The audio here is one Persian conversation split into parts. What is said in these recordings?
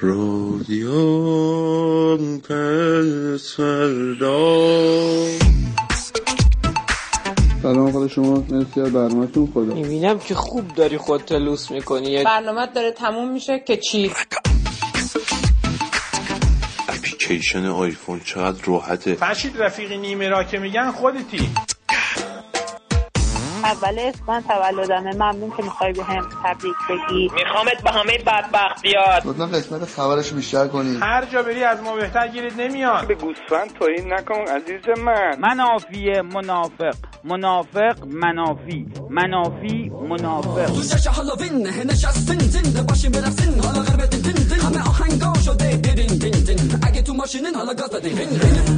رادیوم پس سلام خدا شما. مرسی از برنامهتون. خدا. می‌بینم که خوب داری خودت لوس می‌کنی. برنامه داره تموم میشه که چی؟ اپلیکیشن آیفون چقدر راحته. فرشید رفیقی نیمه را که میگن خودتی. اول اسفند تولدمه. ممنون که می‌خوای به هم تبریک بگی. میخوامت به همه بدبخت بیاد. لطفا قسمت خبرش بیشتر کنید هر جا بری از ما بهتر گیرت نمیاد. به گوسفند توهین نکن عزیز من. منافی منافق. منافق منافی. منافی منافق. جشن هالووین نشستین زنده برقصین حالا غرب دین دین دین. همه آهنگا شده دیرین دین دین اگه تو ماشینین حالا گاز بدین.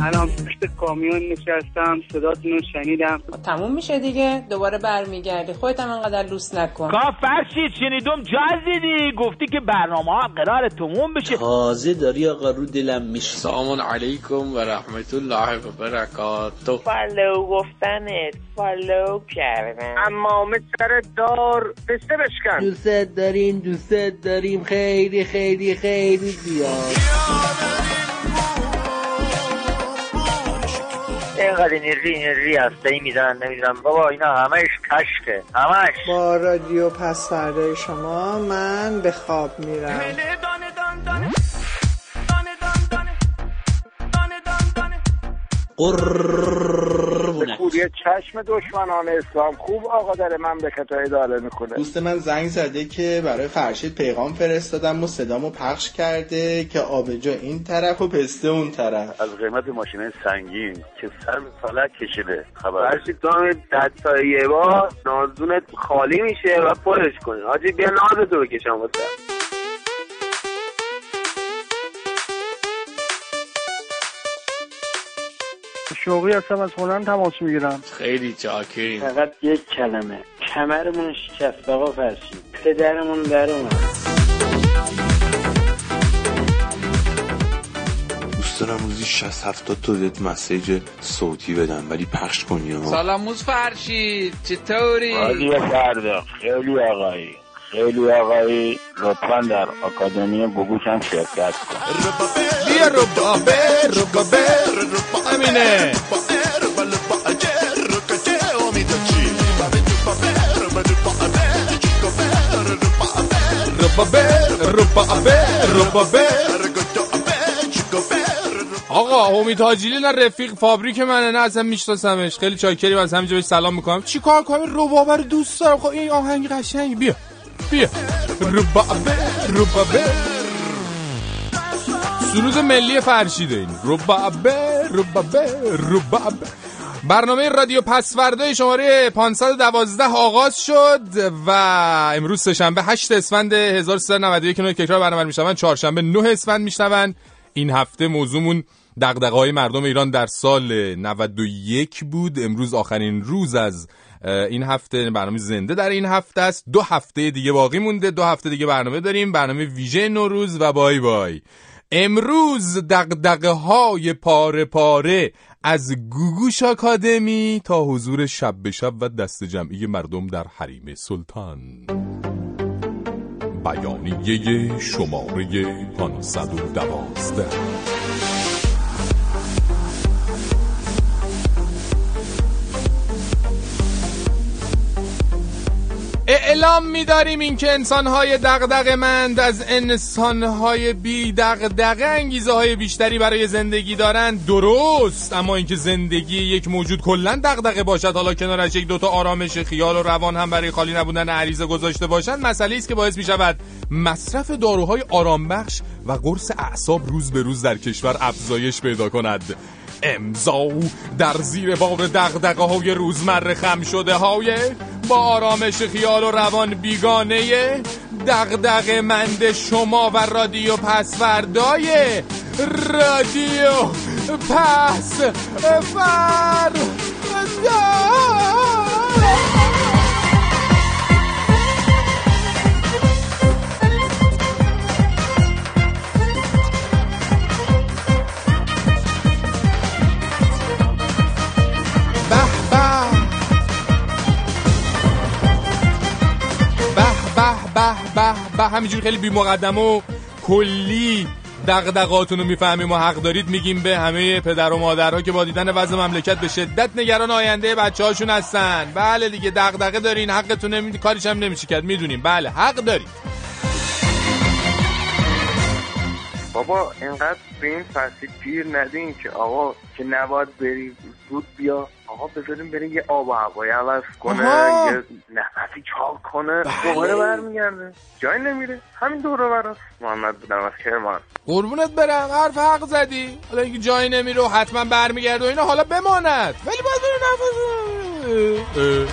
الان پشت کامیون نشستم صداتون رو شنیدم. تموم میشه دیگه. دوباره برمیگردی. خودت هم انقدر لوس نکن. کا فرشید شنیدم جاز دیدی؟ گفتی که برنامه ها قرار تموم بشه. تازه داری آقا رو دلم میشه. سلام علیکم و رحمت الله و برکاته. فالو گفتنت فالو کردن. اما سر دار پسته بشکن. دوست داریم دوست داریم. خیلی خیلی خیلی زیاد. اینقدر انرژی انرژی هسته میدن نمی‌دونم بابا اینا همش کشکه. همش با رادیو پس فرده شما من به خواب میرم. به کوری چشم دشمنان اسلام خوب آقا داره من به کتای داره می‌کنه. دوست من زنگ زده که برای فرشید پیغام فرستادم و صدامو پخش کرده که آبجا این طرف و پسته اون طرف. از قیمت ماشین سنگین که سر فلک کشیده. خبر. فرشید تو هم دست تا یه بار نازونت خالی میشه و پرش کنی. حاجی بیا ناز تو بکشم واسه. شوقی هستم از هلند تماس می‌گیرم. خیلی چاکریم. فقط یک کلمه. کمرمون شکست. آقا فرشید. پدرمون در دارم روزی 60 70 تا بهت مسیج صوتی بدم ولی پخش کنی ها سلام موز فرشید. چطوری؟ حالی فردا. خیلی آقایی. خیلی آقایی لطفا در آکادمی گوگوش هم شرکت کن. بیا ربابه ربابه ربابه ربابه آقا امید حاجیلی نه رفیق فابریک منه نه اصلا میشناسمش. خیلی چاکریم از همینجا بهش سلام می‌کنم. چی کار کنم؟ ربابه رو دوست دارم. خب این آهنگ قشنگی بیا. بیا ربابه ربابه سرود ملی فرشیده این ربابه ربابه ربابه برنامه رادیو پسورده شماره 512 آغاز شد و امروز سهشنبه 8 اسفند 1391 که تکرار برنامه میشون چهارشنبه 9 اسفند میشنون. این هفته موضوعمون دغدغه‌های مردم ایران در سال 91 بود. امروز آخرین روز از این هفته برنامه زنده در این هفته است. دو هفته دیگه باقی مونده. دو هفته دیگه برنامه داریم. برنامه ویژه نوروز و بای بای. امروز دغدغه های پاره پاره از گوگوش آکادمی تا حضور شب به شب و دست جمعی مردم در حریم سلطان. بیانیه شماره 512 اعلام می‌داریم اینکه انسان‌های دغدغه‌مند از انسان‌های بی دغدغه انگیزه های بیشتری برای زندگی دارند درست. اما اینکه زندگی یک موجود کلا دغدغه باشد حالا کنارش یک دوتا آرامش خیال و روان هم برای خالی نبودن عریضه گذاشته باشند مسئله است که باعث می‌شود مصرف داروهای آرامبخش و قرص اعصاب روز به روز در کشور افزایش پیدا کند. امضا. در زیر بار دغدغه های روزمره خم شده های با آرامش خیال و روان بیگانه دغدغه مند شما و رادیو پسوردای رادیو پس فردا به به به. همینجوری خیلی بی مقدم و کلی دغدغاتون رو می‌فهمیم و حق دارید میگیم به همه پدر و مادرها که با دیدن وضع مملکت به شدت نگران آینده بچه هاشون هستن. بله دیگه دغدغه دارین حقتون نمی... کاریش هم نمیشه کرد. می‌دونیم. بله حق دارید. بابا اینقدر به این فصلی پیر ندین که آقا که نباید بری زود بیا. آقا بذاریم بریم یه آب و هوایی عوض کنه آها. یه نفسی چاق کنه. دوباره برمیگرده. جایی نمیره. همین دوره براست. محمد بودم از کرمان. قربونت برم. حرف حق زدی. حالا اینکه جایی نمیره و حتما برمیگرده و اینا حالا بماند. ولی باید بره نفس.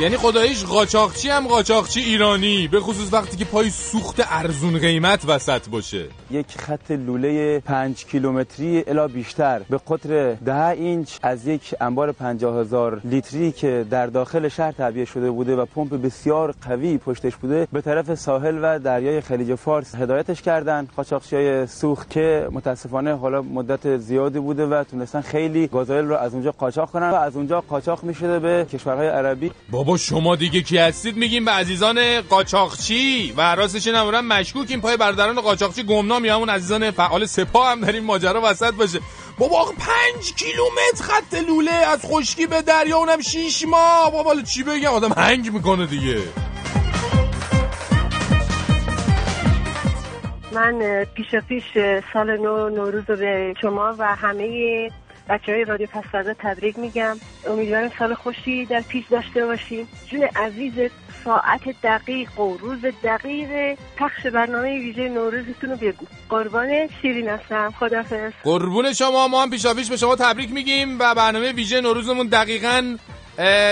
یعنی خداییش قاچاقچی هم قاچاقچی ایرانی به خصوص وقتی که پای سوخت ارزون قیمت وسط باشه. یک خط لوله پنج کیلومتری الا بیشتر به قطر ده اینچ از یک انبار پنجاه هزار لیتری که در داخل شهر تعبیه شده بوده و پمپ بسیار قوی پشتش بوده به طرف ساحل و دریای خلیج فارس هدایتش کردن. قاچاقچی های سوخت که متاسفانه حالا مدت زیادی بوده و تونستن خیلی گازوئیل رو از اونجا قاچاق کنن و از اونجا قاچاق می‌شده به کشورهای عربی. بابا شما دیگه کی هستید؟ میگیم به عزیزان قاچاقچی. و راستش هم مشکوکیم. پای برادران قاچاقچی گمنام یا همون عزیزان فعال سپاه هم در این ماجرا وسط باشه. بابا پنج کیلومتر خط لوله از خشکی به دریا اونم شیش ماه. بابا چی بگم؟ آدم هنگ می‌کنه دیگه. من پیشا پیش سال نو نوروز رو به شما و همه بچه های رادیو پسورده تبریک میگم. امیدوارم سال خوشی در پیش داشته باشیم. جون عزیز ساعت دقیق و روز دقیق. پخش برنامه ویژه نوروزتون رو بگو. قربان شیرین هستم. خدافظ قربون شما. ما هم پیشاپیش به شما تبریک میگیم و برنامه ویژه نوروزمون دقیقاً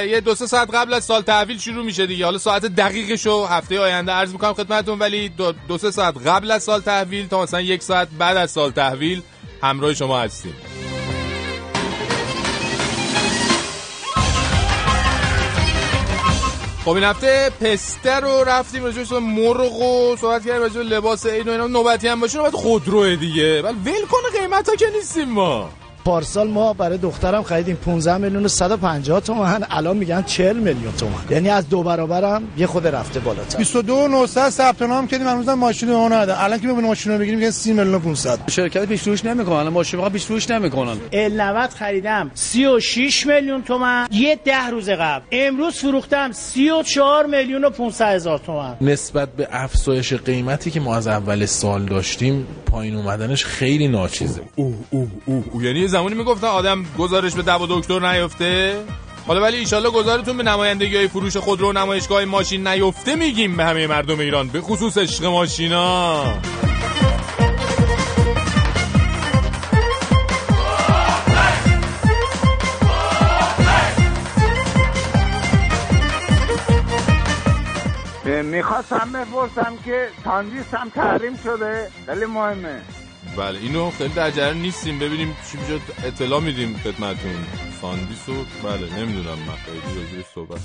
یه دو سه ساعت قبل از سال تحویل شروع میشه دیگه. حالا ساعت دقیقش رو هفته آینده عرض می‌کنم خدمتتون ولی دو, دو سه ساعت قبل از سال تحویل تا مثلا یک ساعت بعد از سال تحویل همراه شما هستیم. خب این هفته پسته رو رفتیم راجع به مرغ و صحبت کردیم راجع لباس عید و اینا نوبتی هم باشه نوبت خودروه دیگه. ولی ول کنه قیمت ها که نیستیم ما. پارسال ما برای دخترم خریدیم 15 میلیون و 150 تومن الان میگن 40 میلیون تومن یعنی از دو برابرم یه خود رفته بالاتر. 22 900 ثبت نام کردیم. هنوز هم ماشین ما ندادن الان که می‌بینیم ماشین رو بگیریم میگن 30 میلیون و 500 شرکت پیش فروش نمی‌کنن. ماشین ها پیش فروش نمی‌کنن. ال 90 خریدم 36 میلیون تومن یه ده روز قبل. امروز فروختم 34 میلیون و 500 هزار تومن نسبت به افزایش قیمتی که ما از اول سال داشتیم پایین اومدنش خیلی ناچیزه. اوه اوه اوه اوه. یعنی زمانی می‌گفتن آدم گزارش به دو دکتر نیفته حالا ولی ایشالله گزارتون به نمایندگی های فروش خودرو و نمایشگاه ماشین نیفته میگیم به همه مردم ایران به خصوص عشق ماشینا. می‌خواستم بپرسم که ساندیس هم تحریم شده خیلی مهمه. بله اینو خیلی در جریان نیستیم. ببینیم چی میشه. اطلاع میدیم خدمتون ساندیس رو بله نمی‌دونم من خیلی راجعش صحبت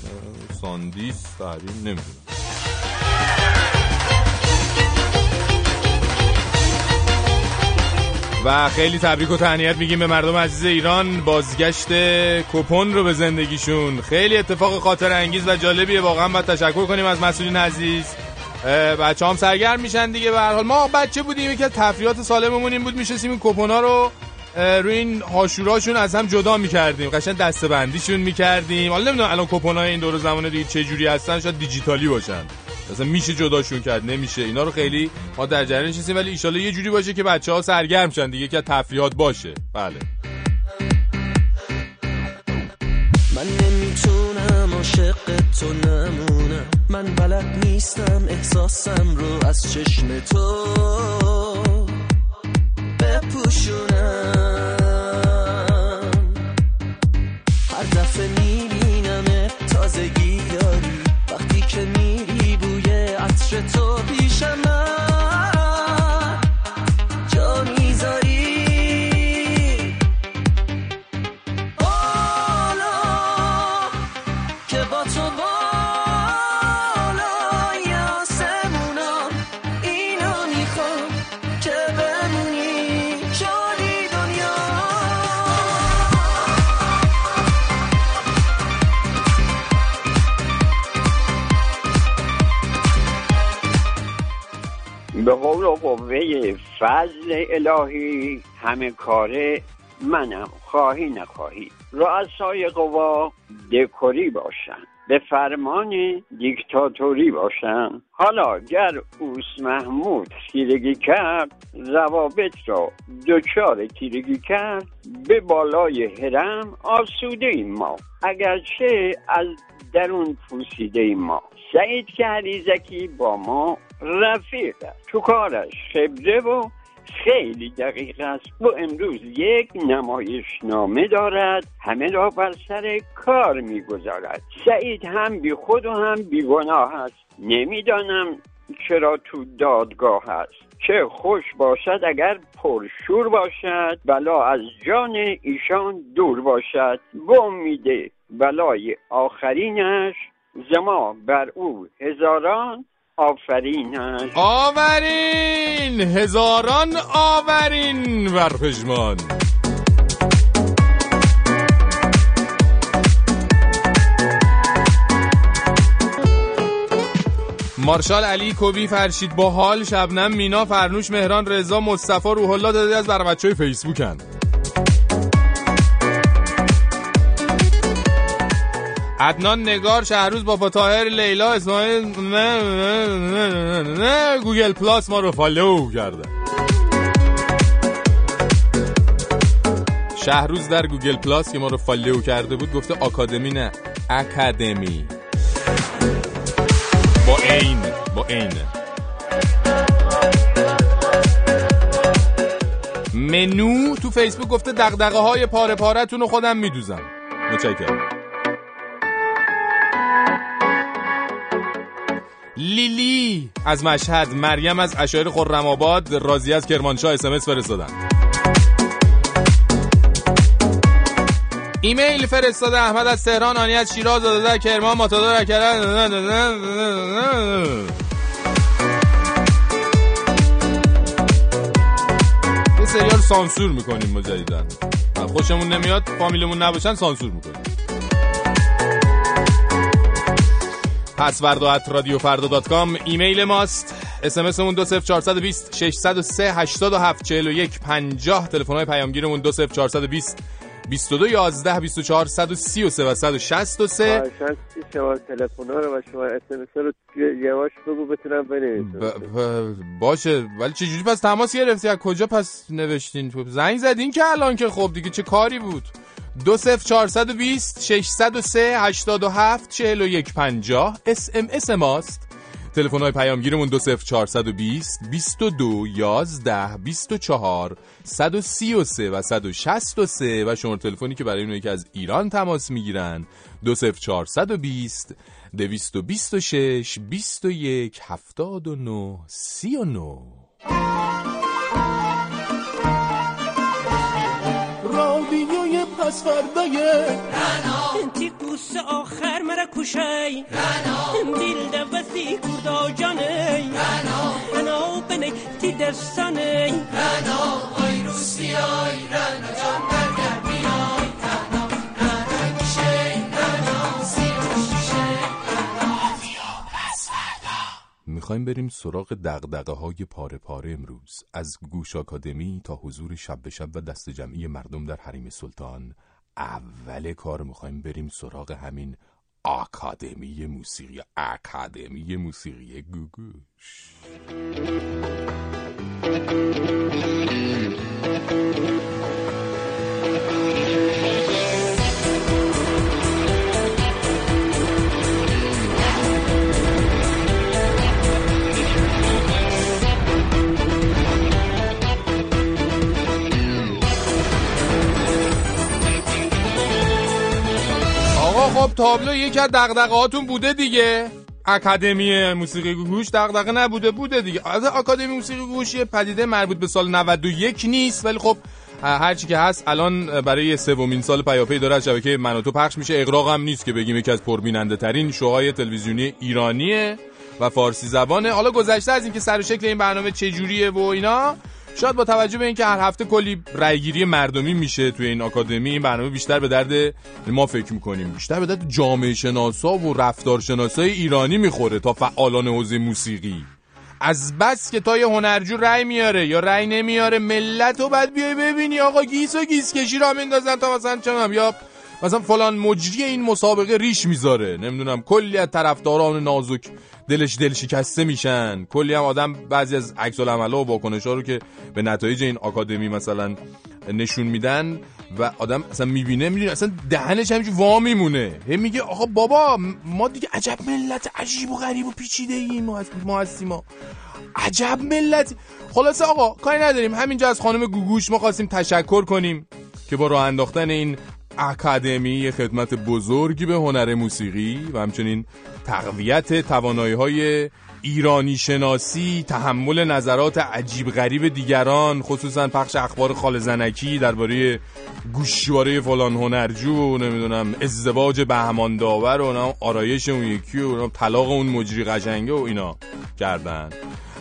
ساندیس تحریم نمی‌دونم. و خیلی تبریک و تهنیت میگیم به مردم عزیز ایران. بازگشت کوپن رو به زندگیشون. خیلی اتفاق خاطر انگیز و جالبیه. واقعا باید تشکر کنیم از مسئولین عزیز. بچه هم سرگرم میشن دیگه به حال. ما بچه بودیم یکی از تفریحات سالممون این بود میشستیم این کوپنا رو روی این هاشوراشون از هم جدا می‌کردیم. قشنگ دسته بندیشون می‌کردیم. حالا نمی‌دونم الان کپونای این دور زمان دیگه چه جوری هستن شاید دیجیتالی باشن. مثلا میشه جداشون کرد نمیشه. اینا رو خیلی ما در جریان نیستیم ولی ان یه جوری باشه که بچه ها سرگرم شن دیگه که تفریحات باشه. بله. من نمی‌تونم عاشق تو نمونم. من بلد نیستم احساسم رو از چشم تو بپوشونم. هر دفعه می‌بینم تازگی داری وقتی که میری بوی عطر تو پیش من. به قول و قوه فضل الهی همه کاره منم خواهی نخواهی. رؤسای قوا دکوری باشن به فرمان دیکتاتوری باشن. حالا گر اوس محمود خیرگی کرد روابط را دچار تیرگی کرد به بالای هرم آسوده ایم ما. اگرچه از درون پوسیده ما. سعید که علیزکی با ما رفیق است. تو کارش خبره و خیلی دقیق است. و امروز یک نمایشنامه دارد. همه را بر سر کار می‌گذارد. سعید هم بی خود و هم بی گناه است. نمی‌دانم چرا تو دادگاه است چه خوش باشد اگر پرشور باشد. بلا از جان ایشان دور باشد. به امید بلای آخرینش زما بر او هزاران آفرینش آورین! هزاران آورین بر پژمان. مارشال علی کوبی فرشید با حال شبنم مینا فرنوش مهران رضا مصطفی روح الله داده از بر بچه های فیسبوکن. عدنان نگار شهروز با فتاهر لیلا اسماعیل نه نه نه گوگل پلاس ما رو فالو کرده. شهروز در گوگل پلاس که ما رو فالو کرده بود گفته آکادمی نه اکادمی. با عین با عین منو تو فیسبوک گفته دغدغه های پاره پارتون رو خودم میدوزم. متشکرم. لیلی. از مشهد مریم از عشایر خرم آباد راضیه از کرمانشاه SMS فرستادن. ایمیل فرستاده احمد از تهران آنی از شیراز داده در کرمان ماتادور کردن سریال سانسور می‌کنیم مجدیدن خوشمون نمیاد فامیلمون نباشن سانسور می‌کنیم. پسورد رادیو فردا دات کام. ایمیل ماست. اسمس مون 20420 603 87 41 50 تلفن های پیامگیرمون 20420 22 11 24 133 و 163 شما تلفن ها رو و شما اس ام رو یواش بگو بتونم بنویسم. باشه. ولی چه جوری پس تماس گرفتی؟ از کجا پس نوشتین؟ زنگ زدین که الان که خب دیگه چه کاری بود؟ دو صفر چارصد و بیست ششصد و سه هشتاد و هفت چهل و یک پنجاه. SMS ماست. تلفن های پیامگیرمون دو صفر چارصد و بیست بیست و دو یازده بیست و چهار صد و سی و سه و صد و شصت و سه. و شماره تلفنی که برای اونایی که از ایران تماس می‌گیرن دو صفر چارصد و بیست دویست و بیست و شش بیست و یک هفتاد و نو سی و نو پس فردای رنا تی قوس آخر مرا کشی رنا دیل دوستی کردا جانی رنا رنا بنی تی دستانی رنا آی روسی آی رنا جان می‌خوایم بریم سراغ دغدغه های پاره پاره امروز. از گوش آکادمی تا حضور شب به شب و دست جمعی مردم در حریم سلطان اول کار می‌خوایم بریم سراغ همین آکادمی موسیقی اکادمی موسیقی گوگوش. تابلو یکی از دغدغه هاتون بوده دیگه. اکادمی موسیقی گوش دغدغه نبوده بوده دیگه. از اکادمی موسیقی گوش یه پدیده مربوط به سال 91 نیست ولی خب هر چی که هست الان برای سومین سال پیاپی داره از شبکه منوتو پخش میشه. اقراق هم نیست که بگیم یکی از پربیننده ترین شوهای تلویزیونی ایرانیه و فارسی زبانه. حالا گذشته از اینکه سر و شکل این برنامه چجوریه و اینا شاید با توجه به اینکه هر هفته کلی رأیگیری مردمی میشه توی این آکادمی این برنامه بیشتر به درد ما فکر می‌کنیم. بیشتر به درد جامعه شناسا و رفتارشناسای ایرانی می‌خوره تا فعالان حوزه موسیقی. از بس که تا یه هنرجو رأی میاره یا رأی نمیاره ملت رو بعد بیای ببینی. آقا گیس و گیس کشی را میندازن تا مثلا چنم یا مثلا فلان مجری این مسابقه ریش می‌ذاره. نمی‌دونم کلی از طرفداران نازک دلش دل شکسته میشن. کلی هم آدم بعضی از عکس العملا و واکنش ها رو که به نتایج این آکادمی مثلا نشون میدن و آدم اصلا می‌بینه می‌دونه. اصلا دهنش همینجور وا میمونه. هی میگه آقا بابا ما دیگه عجب ملت عجیب و غریب و پیچیده ایم ما, ما هستیم ما عجب ملت. خلاصه آقا کاری نداریم. همینجا از خانم گوگوش ما خواستیم تشکر کنیم که با راه انداختن این اکادمی خدمت بزرگی به هنر موسیقی و همچنین تقویت توانایی های ایرانی شناسی تحمل نظرات عجیب غریب دیگران خصوصا پخش اخبار خال زنکی درباره گوشواره فلان هنرجو نمی‌دونم ازدواج بهمان داور و آرایش اون یکی و طلاق اون مجری قشنگه و اینا کردن.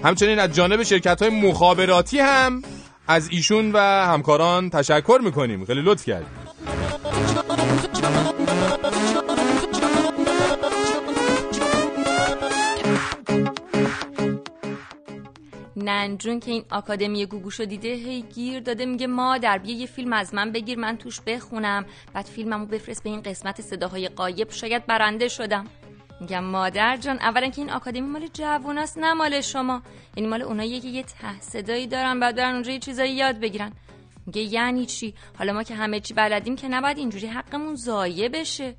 همچنین از جانب شرکت های مخابراتی هم از ایشون و همکاران تشکر می‌کنیم. خیلی لطف کردیم ننجون که این آکادمی گوگوشو دیده هی گیر داده میگه مادر بیا یه فیلم از من بگیر من توش بخونم. بعد فیلممو بفرست به این قسمت صداهای قایب. شاید برنده شدم. میگم مادر جان اولا که این آکادمی مال جووناست نه مال شما. یعنی مال اونایی که یه ته صدایی دارن بعد برن اونجا یه چیزایی یاد بگیرن. میگه یعنی چی؟ حالا ما که همه چی بلدیم که نباید اینجوری حقمون ضایع بشه.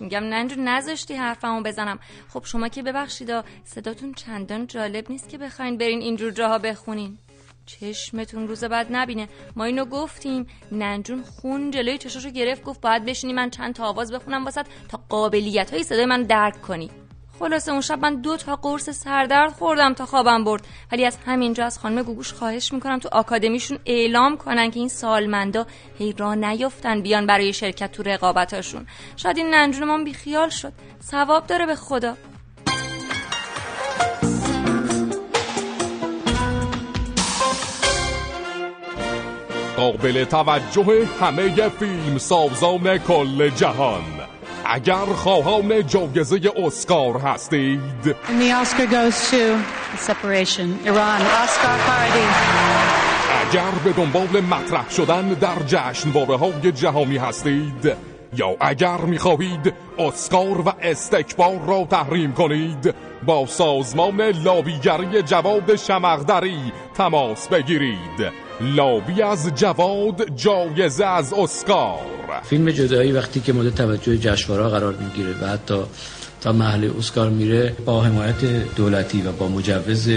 میگم ننجو نذاشتی حرفمو بزنم. خب شما که ببخشید صداتون چندان جالب نیست که بخواین برین اینجور جاها بخونین. چشمتون روز بعد نبینه. ما اینو گفتیم. ننجون خون جلوی چشاشو گرفت گفت باید بشینی من چند تا آواز بخونم واسط تا قابلیت های صدای من درک کنی. خلاصه اون شب من دو تا قرص سردرد خوردم تا خوابم برد. ولی از همینجا از خانم گوگوش خواهش می‌کنم تو آکادمیشون اعلام کنن که این سالمندا هی را نیفتن بیان برای شرکت تو رقابتاشون. شاید این ننجون ما بیخیال شد. ثواب داره به خدا. قابل توجه همه فیلم سازان کل جهان. اگر خواهان جایزه اسکار هستید. And the Oscar goes to separation, Iran, Oscar Farhadi. اگر به دنبال مطرح شدن در جشنواره های جهانی هستید یا اگر می‌خواهید اسکار و استکبار را تحریم کنید با سازمان لابیگری جواد شمغدری تماس بگیرید. لابی از جواد جایزه از اسکار. فیلم جدایی وقتی که مورد توجه جشنواره قرار می‌گیره و حتی تا محل اسکار میره با حمایت دولتی و با مجوز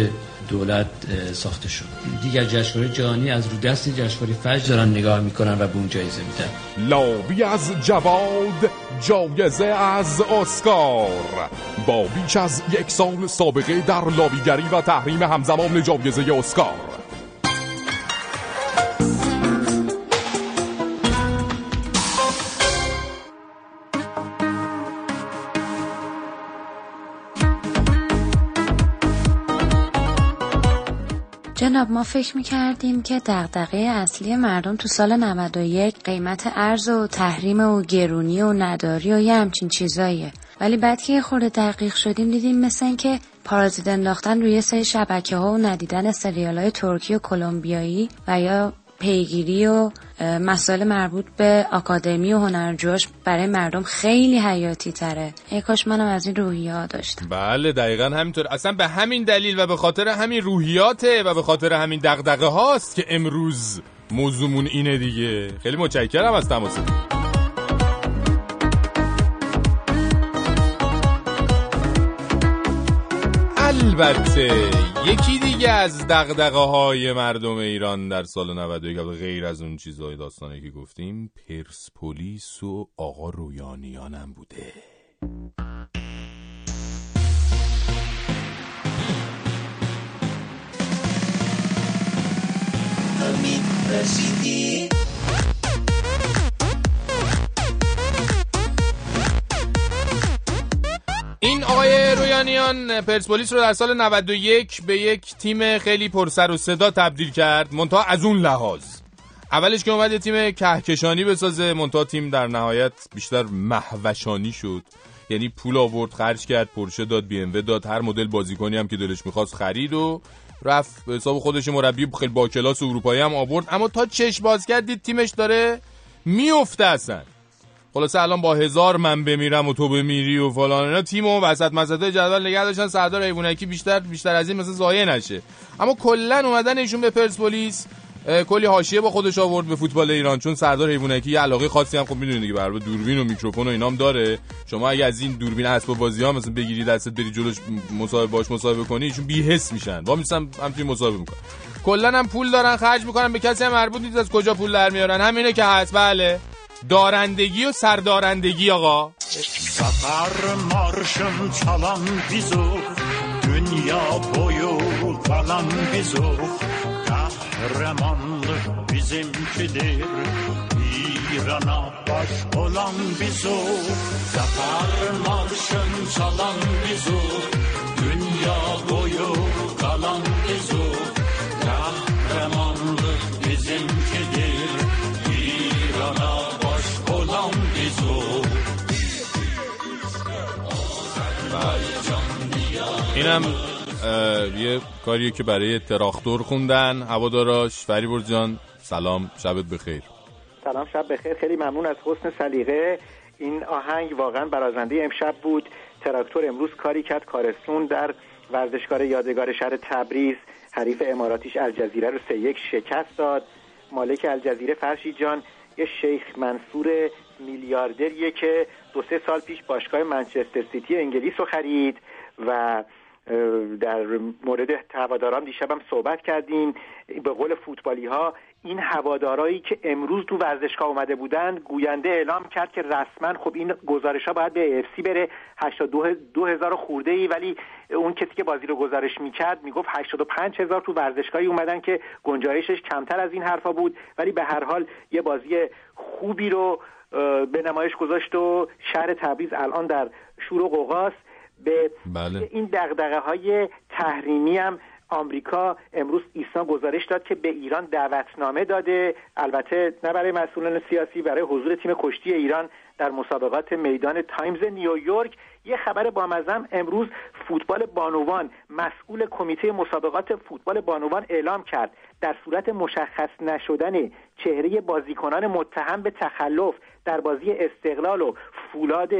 دولت ساخته شد. دیگر جشنواره جهانی از رو دست جشنواره فجر دارن نگاه می‌کنن و به اون جایزه میدن. لابی از جواد جایزه از اسکار. با بیش از یک سال سابقه در لابیگری و تحریم همزمان جایزه اسکار. جناب ما فکر می‌کردیم که دغدغه اصلی مردم تو سال 91 قیمت ارز و تحریم و گرونی و نداری و یه همچین چیزاییه. ولی بعد که یه خورده دقیق شدیم دیدیم مثل اینکه پارازیت انداختن روی سری شبکه ها و ندیدن سریال های ترکی و کلمبیایی و یا پیگیری و مسائل مربوط به آکادمی و هنرجوش برای مردم خیلی حیاتی تره. ای کاش منم از این روحیات داشتم. بله دقیقا همینطور. اصلا به همین دلیل و به خاطر همین روحیاته و به خاطر همین دغدغه هاست که امروز موضوعمون اینه دیگه. خیلی متشکرم از تماستون. البته یکی دیگه از دغدغه های مردم ایران در سال 91 غیر از اون چیزهای داستانی که گفتیم پرسپولیس و آقا رویانیان هم بوده آقای رویانیان پرسپولیس رو در سال 91 به یک تیم خیلی پرسر و صدا تبدیل کرد. منتها از اون لحاظ. اولش که اومد یه تیم کهکشانی بسازه منتها تیم در نهایت بیشتر محوشانی شد. یعنی پول آورد خرج کرد پرشه داد بی ام داد. هر مدل بازیکنی هم که دلش می‌خواست خرید و رفت به حساب خودش مربی خیلی با کلاس اروپایی هم آورد. اما تا چش باز کردید تیمش داره میفته اصلا. خلاصه الان با هزار من بمیرم و تو بمیری و فلان اینا. تیم و وسط مسطای جدول نگه داشتن. سردار ایوونکی بیشتر بیشتر از این مثلا ضایع نشه. اما کلا اومدن ایشون به پرسپولیس کلی حاشیه با خودش آورد به فوتبال ایران. چون سردار حیوانکی یه علاقه خاصی هم خب می‌دونید دیگه برای دوربین و میکروفون و اینام داره. شما اگه از این دوربین اسباب بازی ها مثلا بگیری دستت بری جلوش مصاحبه باش مصاحبه کنی ایشون بی حس میشن. وا میسن همچین مصاحبه می‌کنن. کلا هم پول دارن خرج می‌کنن به کسی هم مربوط نیست. از کجا پول در میارن؟ همینه که هست. بله. دارندگی و سردارندگی آقا. سفر مارشم چلم بیزو. دنیا بویو بلم بیزو. قهرمانلık bizimkidir İran'a baş olan biz o Zafer marşın çalan biz اینم یه کاریه که برای تراختور خوندن. هواداراش فریبر جان سلام شبت بخیر. سلام شب بخیر. خیلی ممنون از حسن سلیقه. این آهنگ واقعا برازنده امشب بود. تراکتور امروز کاری کرد کارستون در ورزشکار یادگار شهر تبریز. حریف اماراتیش الجزیره رو سه یک شکست داد. مالک الجزیره فرشید جان یه شیخ منصور میلیاردریه که دو سه سال پیش باشگاه منچستر سیتی انگلیس رو خرید و در مورد هواداران دیشبم صحبت کردیم. به قول فوتبالی ها این هوادارایی که امروز تو ورزشگاه اومده بودن گوینده اعلام کرد که رسما خب این گزارش ها باید به اف سی بره. 82 هزار خورده ای ولی اون کسی که بازی رو گزارش می‌کرد می‌گفت 85 هزار تو ورزشگاهی اومدن که گنجایشش کمتر از این حرفا بود. ولی به هر حال یه بازی خوبی رو به نمایش گذاشت و شهر تبریز الان در شور و غوغاست به بله. این دغدغه های تحریمی هم آمریکا امروز ایسنا گزارش داد که به ایران دعوتنامه داده. البته نه برای مسئولان سیاسی برای حضور تیم کشتی ایران در مسابقات میدان تایمز نیویورک. یه خبر بامزم امروز فوتبال بانوان مسئول کمیته مسابقات فوتبال بانوان اعلام کرد. در صورت مشخص نشدن چهره بازیکنان متهم به تخلف در بازی استقلال و فولاد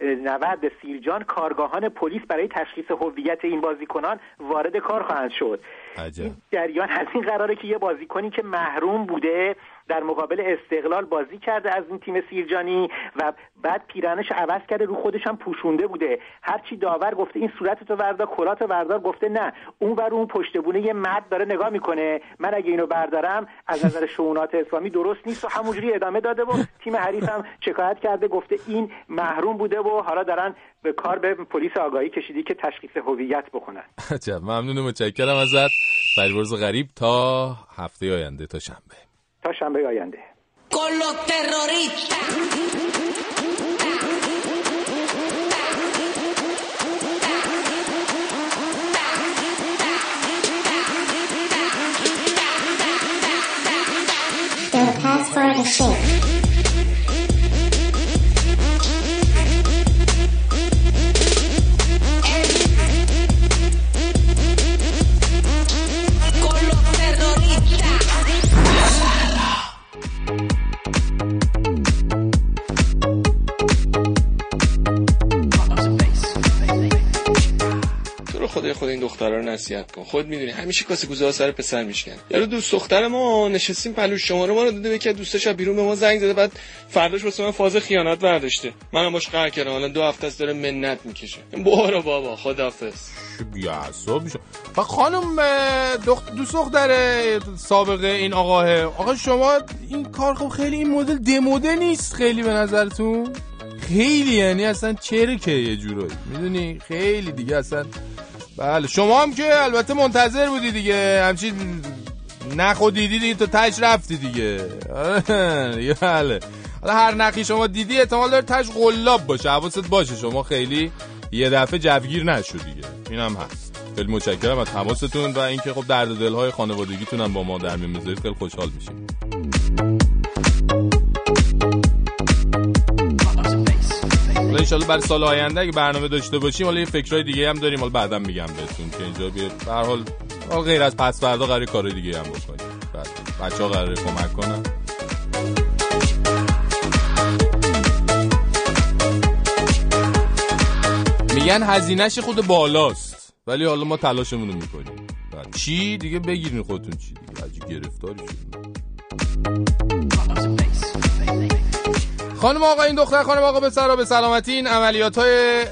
نورد سیرجان کارگاهان پلیس برای تشخیص هویت این بازیکنان وارد کار خواهند شد عجب. این جریان از این قراره که یه بازیکنی که محروم بوده در مقابل استقلال بازی کرده از این تیم سیرجانی و بعد پیرنش عوض کرده رو خودش هم پوشونده بوده. هرچی داور گفته این صورتتو وردار کلات وردار گفته نه. اون ور اون پشتبونه یه مرد داره نگاه می‌کنه. من اگه اینو بردارم از نظر شؤونات اسلامی درست نیست و همونجوری ادامه داده و تیم حریف هم شکایت کرده گفته این محروم بوده و حالا دارن به کار به پلیس آگاهی کشیدی که تشخیص هویت بکنن عجب. ممنون متشکرم ازت. فریبرز غریب تا هفته آینده تا شنبه. تا شنبه آینده con los terroristas. The password is خدای خود این دخترها رو نصیحت کن. خود می‌دونی همیشه کاسه کوزه سر پسر میشکن. یارو دوست دختر ما نشستیم پلوش شماره ما رو داده که دوستش از بیرون به ما زنگ زده بعد فرداش واسه من فاز خیانت برداشته. منم باش قهر کردم الان دو هفته است داره منت می‌کشه. برو بابا خدافظ بیعصاب میشه و خانم دخت دوست دختر سابقه این آقاه آقا شما این کار خب خیلی این مدل دموده نیست خیلی به نظرتون؟ خیلی یعنی اصلا چرکه یه جورایی. می‌دونی؟ خیلی دیگه اصلا بله شما هم که البته منتظر بودی دیگه. همچین نخو دیدی دیگه تو تش رفتی دیگه. آره، دیگه بله. حالا هر نقی شما دیدی احتمال داره تش غلاب باشه. حواست باشه شما خیلی یه دفعه جوگیر نشو دیگه. این هم هست. خیلی متشکرم از تماستون و اینکه خب درد دلهای خانوادگیتون هم با ما در میون خیلی خوشحال میشیم. انشالله برای سال آینده اگه برنامه داشته باشیم حالا یه فکرای دیگه هم داریم. حالا بعدا میگم بهتون که اینجا به هر حال غیر از پس فردا قرار کار دیگه هم بکنیم بچه ها قراره کمک کنن. میگن هزینهش خود بالاست ولی حالا ما تلاشمون رو می‌کنیم چی؟ دیگه بگیرین خودتون چی دیگه؟ عجیب گرفتاری شدیم خانم آقا این دختر خانم آقا به سرا به سلامتی. این عملیات های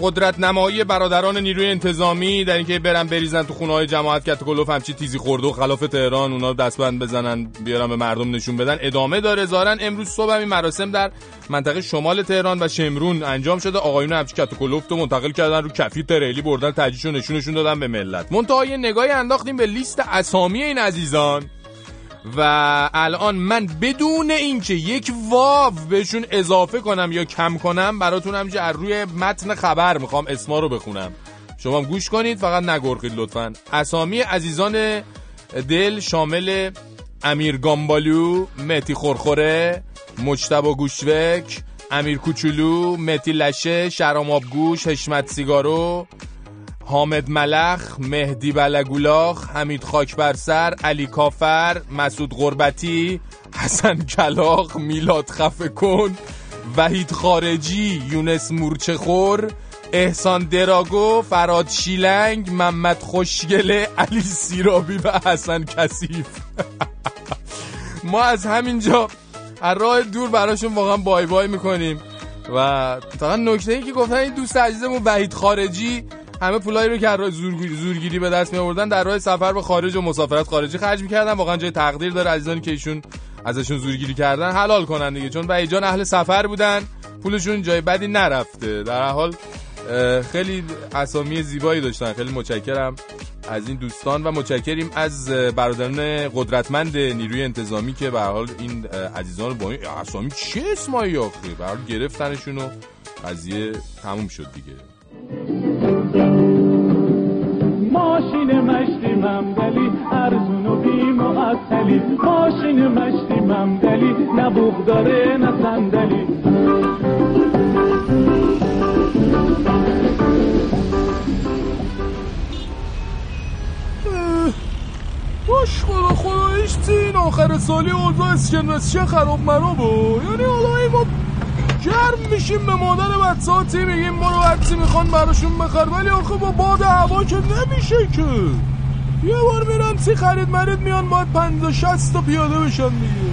قدرت نمایی برادران نیروی انتظامی در اینکه برن بریزن تو خونه های جماعت که کلوف همچی تیزی خورده و خلاف تهران اونا دستبند بزنن بیارن به مردم نشون بدن. ادامه داره. زارن امروز صبح این مراسم در منطقه شمال تهران و شمرون انجام شده. آقایون همچی کت کلوف رو منتقل کردن رو کفی تریلی بردن تجیشو نشونشون دادن به ملت. یه نگاهی انداختیم به لیست اسامی این عزیزان. و الان من بدون اینکه یک واو بهشون اضافه کنم یا کم کنم براتون همینجا از روی متن خبر می‌خوام اسما رو بخونم. شما هم گوش کنید فقط نگرخید لطفا. اسامی عزیزان دل شامل امیر گامبالو متی خورخوره مجتبا گوشوک امیر کوچولو متی لشه شرام آبگوش حشمت سیگارو حامد ملخ، مهدی بلگولاخ، حمید خاک بر سر، علی کافر، مسعود غربتی، حسن کلاخ، میلاد خفه کن، وحید خارجی، یونس مورچخور، احسان دراگو، فراد شیلنگ، محمد خوشگله، علی سیرابی و حسن کسیف ما از همینجا از راه دور براشون واقعا بای بای می‌کنیم. و فقط نکته ای که گفتن این دوست عزیزمون وحید خارجی همه پولایی رو که راه زورگیری, زورگیری به دست می آوردن در راه سفر به خارج و مسافرت خارجی خرج می‌کردن. واقعا جای تقدیر داره عزیزانی که ایشون ازشون زورگیری کردن حلال کنن دیگه. چون جان اهل سفر بودن پولشون جای بدی نرفته. در حال خیلی اسامی زیبایی داشتن. خیلی متشکرم از این دوستان و متشکریم از برادران قدرتمند نیروی انتظامی که به حال این عزیزان با این اسامی چه اسمایی آخه؟ به حال گرفتنشون و قضیه تموم شد دیگه. ماشین مشتی ممدلی ارزون و بی معطلی ماشین مشتی ممدلی نه بوغ داره نه صندلی. باش خدا خدایش این آخر سالی اوضاع اسکن خراب مرابو یعنی حالا ما گرم میشیم به مادر بچه ها میگیم؟ برو هرچی می‌خوان براشون بخر. ولی آخه با باد هوا که نمیشه که. یه بار میرن سی خرید مرید میان باید پنجا شست تا پیاده بشن دیگه.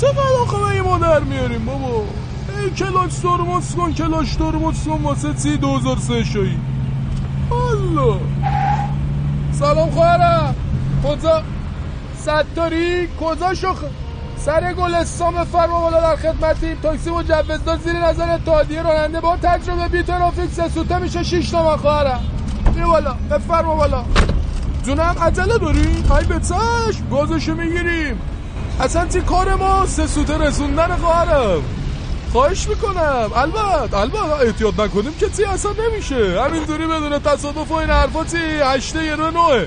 چقدر آخه یه مادر میاریم بابا؟ ای کلاش ترمز کن کلاش ترمز کن واسه سی دوزار سه شایی الله. سلام خواهرم. کجا؟ ستاری؟ کجا شخ سر گلستان بفرما بالا در خدمتیم تاکسی مجوزدار زیر نظر اتحادیه راننده. با تجربه بی ترافیک سه سوته میشه 6 تومن خواهرم. بیا بالا. بفرما بالا جونم عجله داری؟ های به چشم گازشو می‌گیریم. اصلا چی کار ما؟ سه سوته رسوندن خواهرم. خواهش می‌کنم. البته البته احتیاط نکنیم که چی اصلا نمیشه. همینطوری بدون تصادف و این حرفا چی؟ هشته یه نوه.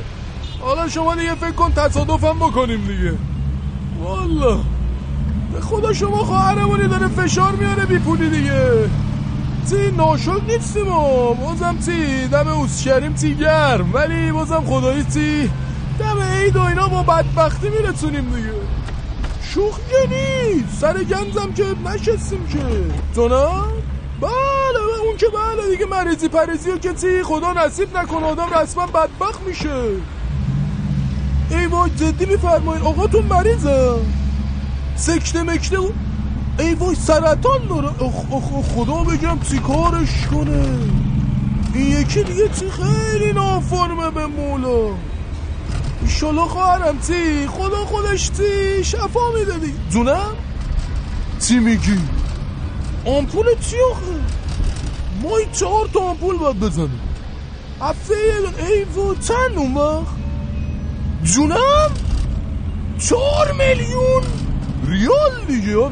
حالا شما دیگه فکر کن تصادفم بکنیم دیگه. والا به خدا شما خواهرمونی داره فشار میاره بی پولی دیگه. تی ناشد نیستیم و بازم تی دم اوز شریم تی گرم. ولی بازم خدایی تی دم عید و اینا با بدبختی میرسونیم دیگه. شوخ نیست. سر گنزم که نشستیم که. تو نه؟ بله اون که بله دیگه مریضی پریزی که تی خدا نصیب نکنه. آدم رسما بدبخت میشه. ای وای جدی میفرمایین آقاتون مریضه. سکته مکته ای وای سرطان داره. اخ اخ خدا بگم چی کارش کنه. این یکی دیگه چی خیلی نافرمه به مولا. ایشالا خواهرم چی؟ خدا خودش چی؟ شفا میده دی جونم؟ چی میگی؟ آمپول چی آخه؟ ما چهار تا آمپول باید بزنیم. هفته ای وای چند اون وقت؟ جونم؟ چهار میلیون ریال دیگه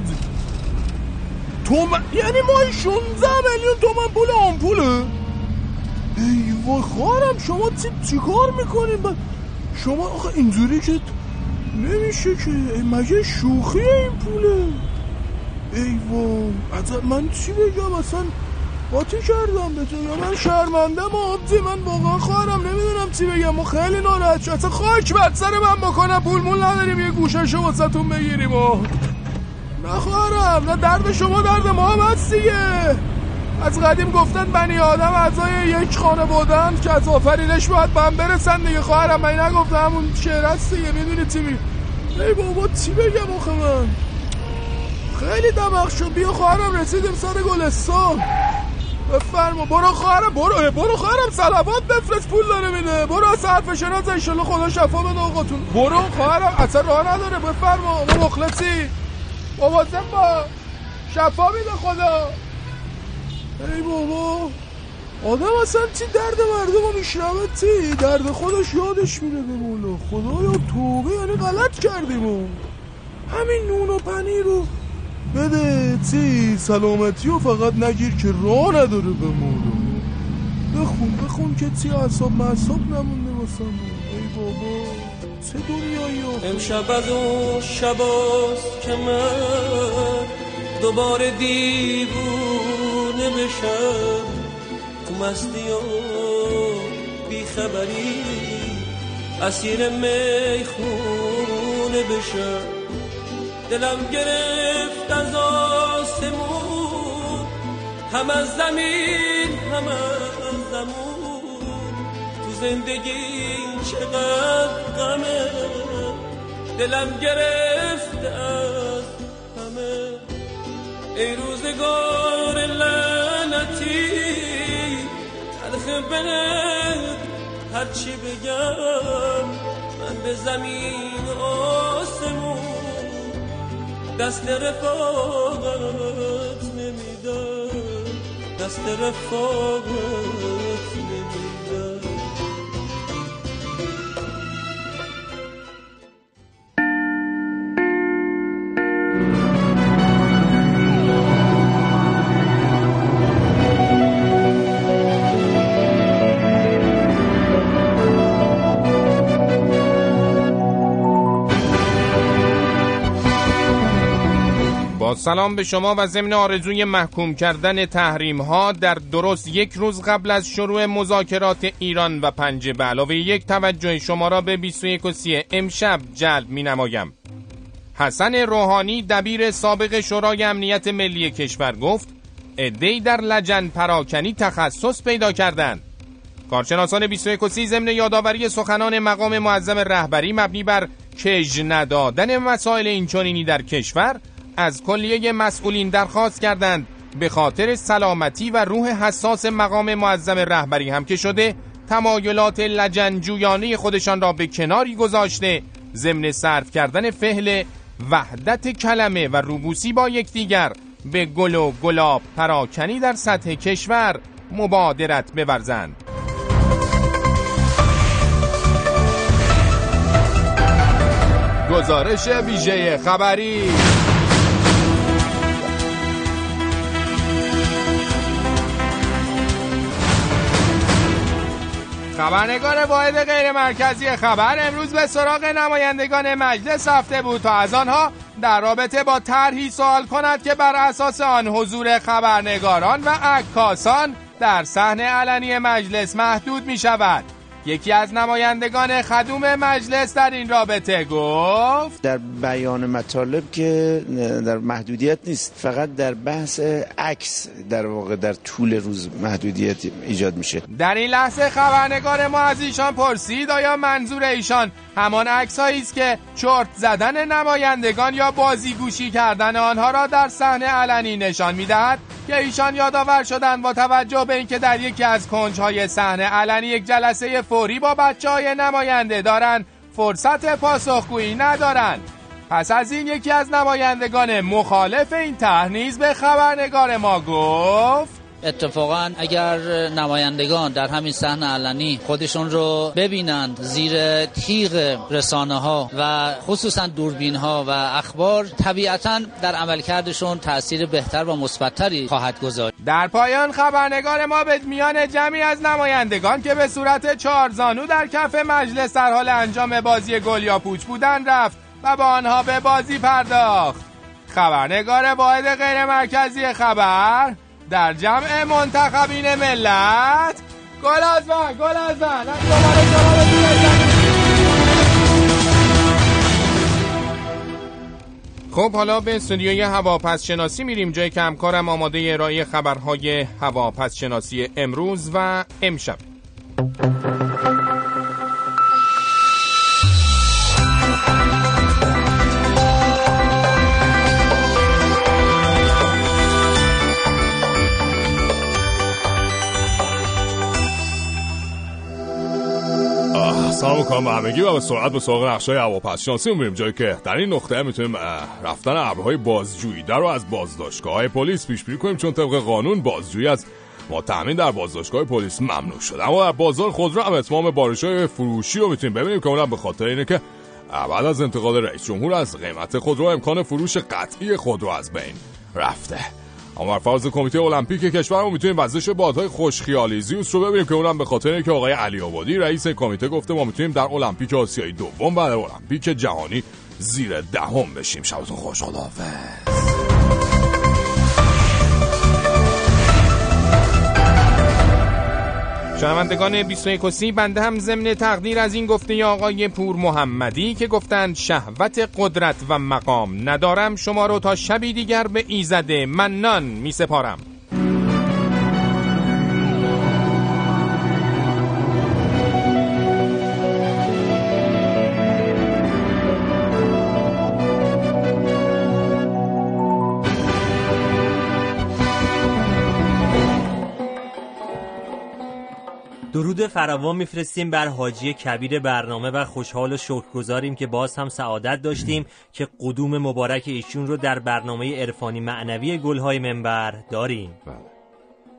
تومن یعنی ما 16 میلیون تومن پول ای وای خواهرم شما چی کار می‌کنین؟ شما آخه اینجوری که نمیشه که مگه شوخی این پوله؟ از من چی بگم؟ اصلا قاطی کردم به تو؟ یا من شرمنده آبزی من واقعا خواهرم. نمی‌دونم چی بگم ما خیلی ناراحت شد. اصلا خاک بر سر من بکنم. مول نداریم. یه گوششو واسه تون بگیریم. و نه خواهرم. نه درد شما درد ما هم هست دیگه. از قدیم گفتن بنی آدم اعضای یک خانه بودن که از آفرینش باید به هم برسن دیگه. خواهرم من نگفتم همون شعر هست دیگه. می‌دونی چی می ای بابا چی بگم آخه من؟ خیلی دماغ شد بیا خواهرم رسیدیم سر گلستان. بفرما برو خواهرم برو برو خواهرم سلوات بفرست پول داره میده. برو از حرف شناز انشالله خدا شفا بده آقاتون. برو خواهرم اصلا راه نداره بفرما. ما مخلصی. مواظب با. شفا میده خدا. ای بابا. آدم اصلا چی درد مردم رو میشنوه؟ چی؟ درد خودش یادش میره بمونه خدایا توبه یعنی غلط کردیم. همین نون و پنیر رو بده چی سلامتی و فقط نگیر که راه نداره بمونه. بخون بخون که چی اصاب معصاب نمونده واسم ای بابا چه دنیایی امشب از اون شباست که من دوباره دیوونه بشم. تو مستی و بیخبری اسیر می‌خونه بشم. دلم گرفت از آسمون. هم از زمین هم از زمون. تو زندگی چقدر غمه. دلم گرفت از همه ای روزگار لعنتی تلخ بنت هرچی بگم. من به زمین آسمون دست رفاقت نمیدم. دست رفاقت سلام به شما و ضمن آرزوی محکوم کردن تحریم ها در درست یک روز قبل از شروع مذاکرات ایران و پنجه به علاوه یک توجه شما را به 21 و 30 امشب جلب می نمایم. حسن روحانی دبیر سابق شورای امنیت ملی کشور گفت ادهی در لجن پراکنی تخصص پیدا کردند. کارشناسان 21 و 30 ضمن یادآوری سخنان مقام معظم رهبری مبنی بر کج ندادن مسائل اینچنینی در کشور از کلیه مسئولین درخواست کردند به خاطر سلامتی و روح حساس مقام معظم رهبری هم که شده تمایلات لجنجویانه خودشان را به کناری گذاشته ضمن صرف کردن فعل وحدت کلمه و روبوسی با یکدیگر به گل و گلاب پراکنی در سطح کشور مبادرت بورزند. گزارش ویژه خبری خبرنگار واحد غیر مرکزی خبر امروز به سراغ نمایندگان مجلس رفته بود تا از آنها در رابطه با طرحی سوال کند که بر اساس آن حضور خبرنگاران و عکاسان در صحنه علنی مجلس محدود می شود یکی از نمایندگان خدوم مجلس در این رابطه گفت در بیان مطالب که در محدودیت نیست فقط در بحث عکس در واقع در طول روز محدودیت ایجاد میشه. در این لحظه خبرنگار ما از ایشان پرسید آیا منظور ایشان همان عکسهایی است که چرت زدن نمایندگان یا بازیگوشی کردن آنها را در صحنه علنی نشان می‌دهد که ایشان یادآور شدند با توجه به اینکه در یکی از کنجهای صحنه علنی یک جلسه فوری با بچه های نماینده دارند فرصت پاسخگویی ندارند. پس از این یکی از نمایندگان مخالف این طرح به خبرنگار ما گفت اتفاقا اگر نمایندگان در همین صحنه علنی خودشون رو ببینند زیر تیغ رسانه ها و خصوصا دوربین ها و اخبار طبیعتا در عملکردشون تاثیر بهتر و مثبتتری خواهد گذاشت. در پایان خبرنگار ما به میان جمعی از نمایندگان که به صورت چهارزانو در کف مجلس در حال انجام بازی گل یا پوچ بودن رفت و با آنها به بازی پرداخت. خبرنگار واحد غیر مرکزی خبر در جمع منتخبین ملت. گل از من گل از من دوباره. خب حالا به استودیوی هواپس شناسی میریم. جایی که همکارم آماده ارائه خبرهای هواپس شناسی امروز و امشب. سلام می‌کنم به همگی و به سرعت به سراغ نقشه های هواپس شانسی میریم جایی که در این نقطه می‌تونیم رفتن ابرهای بازجویی در رو از بازداشتگاه های پلیس پیش بینی کنیم چون طبق قانون بازجویی از متهمین در بازداشتگاه پلیس ممنوع شده. اما در بازار خودرو هم اتمام بارش های فروشی رو می‌تونیم ببینیم که اونم به خاطر اینه که بعد از انتقال رئیس جمهور از قیمت خودرو امکان فروش قطعی خودرو از بین رفته. فرض کمیته المپیک کشور می‌تونیم وزش بادهای خوشخیالی زیوس رو ببینیم که اونم به خاطر اینکه آقای علی آبادی رئیس کمیته گفته ما می‌تونیم در المپیک آسیایی دوم و در المپیک جهانی زیر دهم بشیم. شبتون خوش خداحافظ. شنوندگان 21 و سی بنده هم ضمن تقدیر از این گفته آقای پور محمدی که گفتند شهوت قدرت و مقام ندارم شما رو تا شبی دیگر به ایزده منان می سپارم درود فراوان میفرستیم بر حاجی کبیر برنامه و خوشحال و شکرگزاریم که باز هم سعادت داشتیم که قدوم مبارک ایشون رو در برنامه عرفانی معنوی گلهای منبر داریم.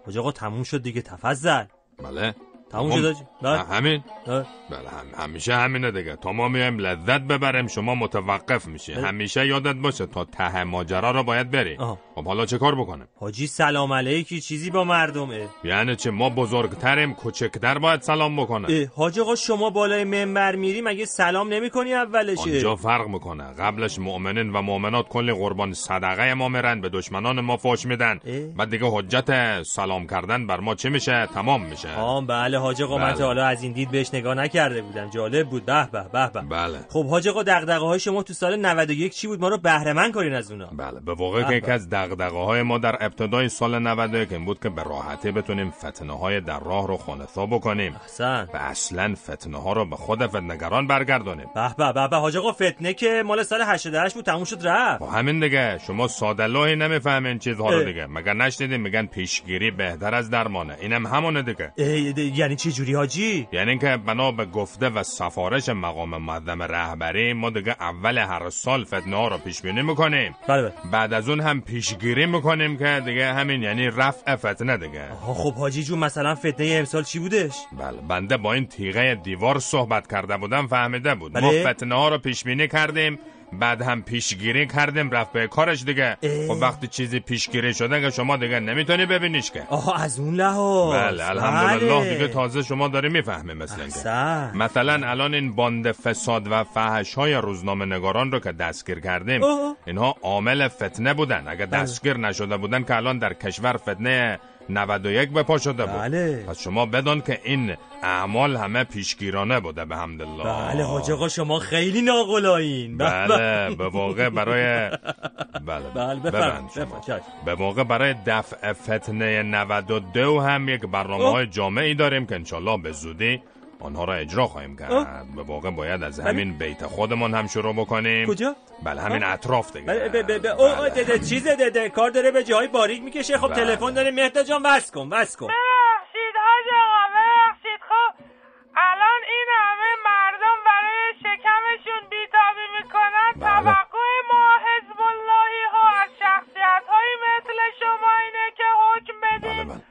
حاج آقا تموم شد دیگه تفضل. بله. تموم شد؟ بله. همین. بله. هم همیشه همینه دیگه. تا ما میایم لذت ببریم شما متوقف میشه بله. همیشه یادت باشه تا ته ماجرا رو باید بری. خب حالا چه کار بکنیم؟ حاجی سلام علیکی چیزی با مردمه. یعنی چه ما بزرگتریم کوچکتر باید سلام بکنه. حاج آقا شما بالای منبر میری مگه سلام نمی‌کنی اولشه آنجا فرق می‌کنه. قبلش مؤمنین و مؤمنات کلی قربان صدقه ما میرن به دشمنان ما فوش میدن. بعد دیگه حجت سلام کردن بر ما چه میشه؟ تمام میشه. آه بله حاج آقا من بله. تا حالا از این دید بهش نگاه نکرده بودم. جالب بود. به به به به. بله. خب حاج آقا دغدغه های شما تو سال 91 چی بود؟ ما رو بهره مند کنین از اونا. بله. به واقع که یکی. از دغدغه های ما در ابتدای سال 91 این بود که به راحتی بتونیم فتنه های در راه رو خونسا بکنیم. احسن. و اصلا فتنه ها رو به خود فتنگران برگردونیم به به به به. حاج آقا فتنه که مال سال 88 بود تموم شد رفت. با همین دیگه. شما ساده لوحی نمی‌فهمین چیزها رو. دیگه. مگر نشنیدین؟ میگن پیشگیری بهتر از درمانه. اینم همونه دیگه. د- یعنی چه جوری حاجی؟ یعنی که بنا به گفته و سفارش مقام معظم رهبری ما دیگه اول هر سال فتنه ها رو پیش بینی می‌کنیم. بله بعد از اون هم پیشگیری می‌کنیم که دیگه همین یعنی رفع فتنه دیگه. خب حاجی جون مثلا فتنه امسال چی بودش؟ بله بنده با این تیغه دیوار صحبت کرده بودم فهمیده بود. ما بله. فتنه ها رو پیش بینی کردیم. بعد هم پیشگیری کردیم رفت به کارش دیگه خب وقتی چیزی پیشگیری شده که شما دیگه نمی‌تونی ببینیش که آها از اون لحاظ بله الحمدلله بله. دیگه تازه شما داری می‌فهمی مثل اینکه احسن. مثلا الان این باند فساد و فحش های روزنامه نگاران رو که دستگیر کردیم آه. اینها عامل فتنه بودن اگه بله. دستگیر نشده بودن که الان در کشور فتنه 91 به پا شده بود بله. پس شما بدان که این اعمال همه پیشگیرانه بوده به حمدالله بله حاج آقا شما خیلی ناقلایین بله به واقع برای بله بله. چشم. به موقع برای دفع فتنه 92 هم یک برنامه های جامعی داریم که انشالله به زودی آنها را اجرا خواهیم کرد. به واقع باید از بله. همین بیت خودمان هم شروع بکنیم. کجا؟ بله همین اطراف دیگه. بله ب- ب- ب- او او ده- ده- چیز ده- کار داره به جای باریک می‌کشه. خب بله. تلفن داره. مهداد جان وصل کن وصل کن. ببخشید حاج آقا ببخشید. خب الان این همه مردم برای شکمشون بیتابی می‌کنن. بله. توقع ما حزب اللهی ها از شخصیت هایی مثل شما اینه که حکم بدین.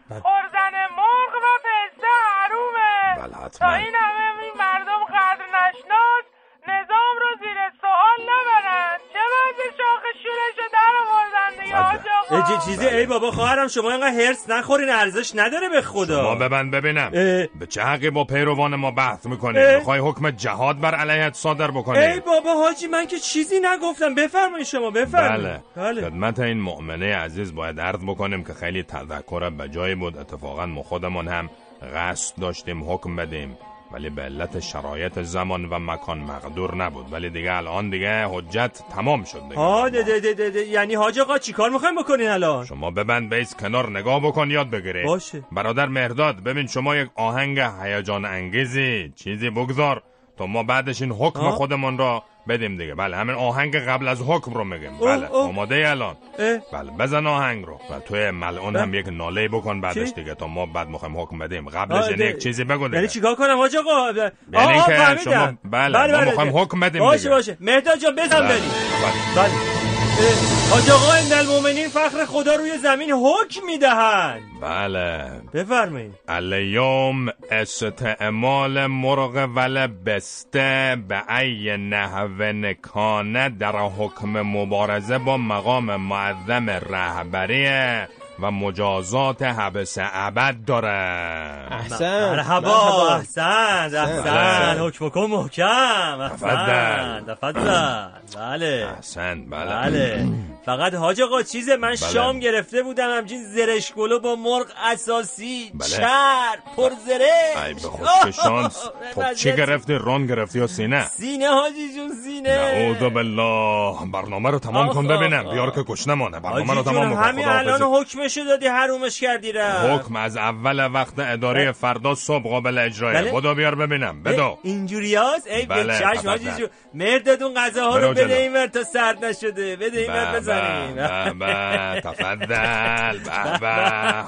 بله، تا این همه این مردم قدر نشناس نظام رو زیر سوال نبرن. چه وضع شاخ شورش رو در آوردن دیگه آقا؟ چی- چیزی؟ ای بابا خواهرم شما اینقدر هرس نخورین ارزش نداره به خدا. ما ببند ببینم. به چه حقی با پیروان ما بحث می‌کنی. می‌خوای حکم جهاد بر علیت صادر بکنی؟ ای بابا حاجی من که چیزی نگفتم. بفرمایید شما بفرمایید. بله. خدمت این مؤمنه عزیز باید عرض بکنیم که خیلی تذکر به جای بود. اتفاقا ما خودمون هم قصد داشتیم حکم بدیم ولی به علت شرایط زمان و مکان مقدور نبود. ولی دیگه الان دیگه حجت تمام شد دیگه. ها ده ده ده ده ده. یعنی حاج آقا چیکار می‌خوایم بکنین الان؟ شما ببند بیس کنار نگاه بکن یاد بگیری. باشه. برادر مهرداد ببین شما یک آهنگ هیجان انگیزی چیزی بگذار. تا ما بعدش این حکم ها؟ خودمون را بدیم دیگه بله همین آهنگ قبل از حکم رو میگیم بله. آماده الان. بله بزن آهنگ رو و توی ملعون هم یک ناله بکن بعدش؟ دیگه تا ما بعد می‌خوایم حکم بدیم آه، قبلش یعنی یک چیزی بگو دیگه یعنی چیکار کنم حاج آقا آه، یعنی آه، اینکه فهمیدم. شما- بله، ما می‌خوایم حکم بدیم باشه. باشه مهداد جان بزن بله. بریم بله اه، حاج آقا المؤمنین فخر خدا روی زمین حکم می‌دهند. بله. بفرمایید. الیوم استعمال مرغ ول بسته به ای نحو نکانه در حکم مبارزه با مقام معظم رهبری و مجازات حبس ابد داره مرحبا. مرحبا. احسن احسن. بله. حکم کن محکم. احسن. تفضل. بله. احسن. بله. بله. فقط حاج آقا چیزه من بله. شام گرفته بودم. همچین زرش گلو با مرغ اساسی. بله. چر پر زرش ای به خود شانس. خب چی گرفتی؟ ران گرفتی یا سینه؟ سینه حاجی جون سینه. نعوذ بالله. برنامه رو تمام کن ببینم. آخ، بیار که کش نمانه برنامه رو تمام بکن. همین الان خداحافظی. حکمشو دادی حرومش کردی رفت. حکم از اول وقت اداره فردا صبح قابل اجرایه. بله. بدو بیار ببینم. بدو اینجوری هست ای بله، چشم. حاجی جون مرداد اون غذاها رو بده. این تا سرد نشده. بده این به بزنیم. تفضل. به به.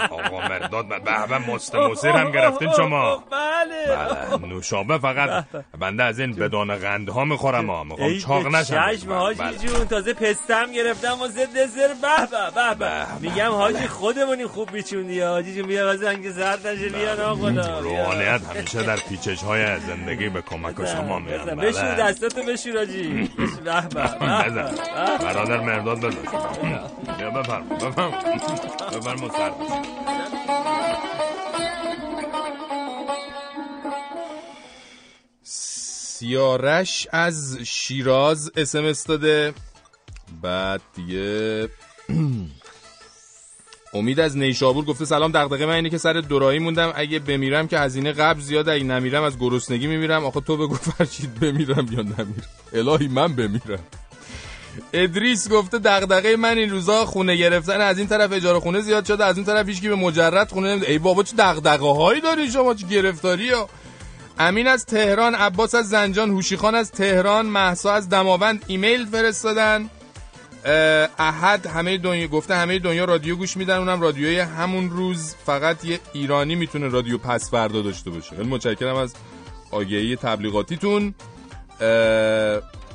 آقا مرداد به به مست هم گرفتین شما. بله. بله. نوشابه فقط بنده از این بدون قندها می‌خورم ها. می‌خوام ای چاق نشم. چشم حاجی بله. جون. تازه پستم گرفتم و ضد به به. به به. میگم حاجی خودمونی خوب بیچوندی حاجی جون؟ بیا زنگ زرد نشه بیا ناخدا روحانیت همیشه در پیچش های زندگی به کمک شما میاد بشور بله. دستاتو بشور حاجی به به به بزن. به. برادر مرداد بزن. بیا بفرم بفرم بفرم سر. سیارش از شیراز اسمس داده. بعد دیگه امید از نیشابور گفته سلام دغدغه من اینه که سر دورایی موندم. اگه بمیرم که هزینه قبل زیاده اگه نمیرم از گرسنگی میمیرم. آخه تو بگو فرشید بمیرم یا نمیرم. الهی من بمیرم. ادریس گفته دغدغه من این روزا خونه گرفتن. از این طرف اجاره خونه زیاد شده از این طرف هیچکی به مجرد خونه نمیده. ای بابا چه دغدغه هایی داری شما؟ چه گرفتاری ها؟ امین از تهران عباس از زنجان هوشیخان از تهران محسا از دماوند ایمیل فرستادن. احد همه دنیا گفته همه دنیا رادیو گوش میدن اونم رادیوی همون روز. فقط یه ایرانی می‌تونه رادیو پس فردا داشته باشه. خیلی متشکرم از آگهی تبلیغاتیتون.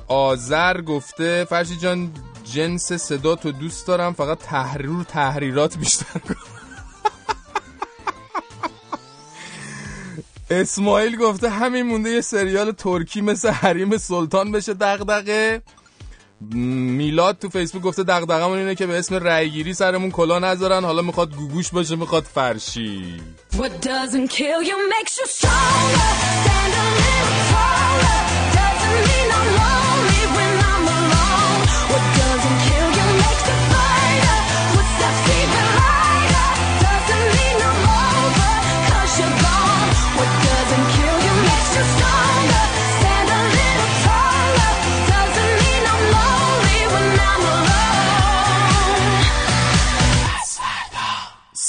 آذر گفته فرشی جان جنس صدا تو دوست دارم فقط تحریر تحریرات بیشتر اسماعیل گفته همین مونده یه سریال ترکی مثل حریم سلطان بشه دغدغه. م، میلاد تو فیسبوک گفته دغدغمون اینه که به اسم رأیگیری سرمون کلا نذارن حالا می‌خواد گوگوش باشه می‌خواد فرشی.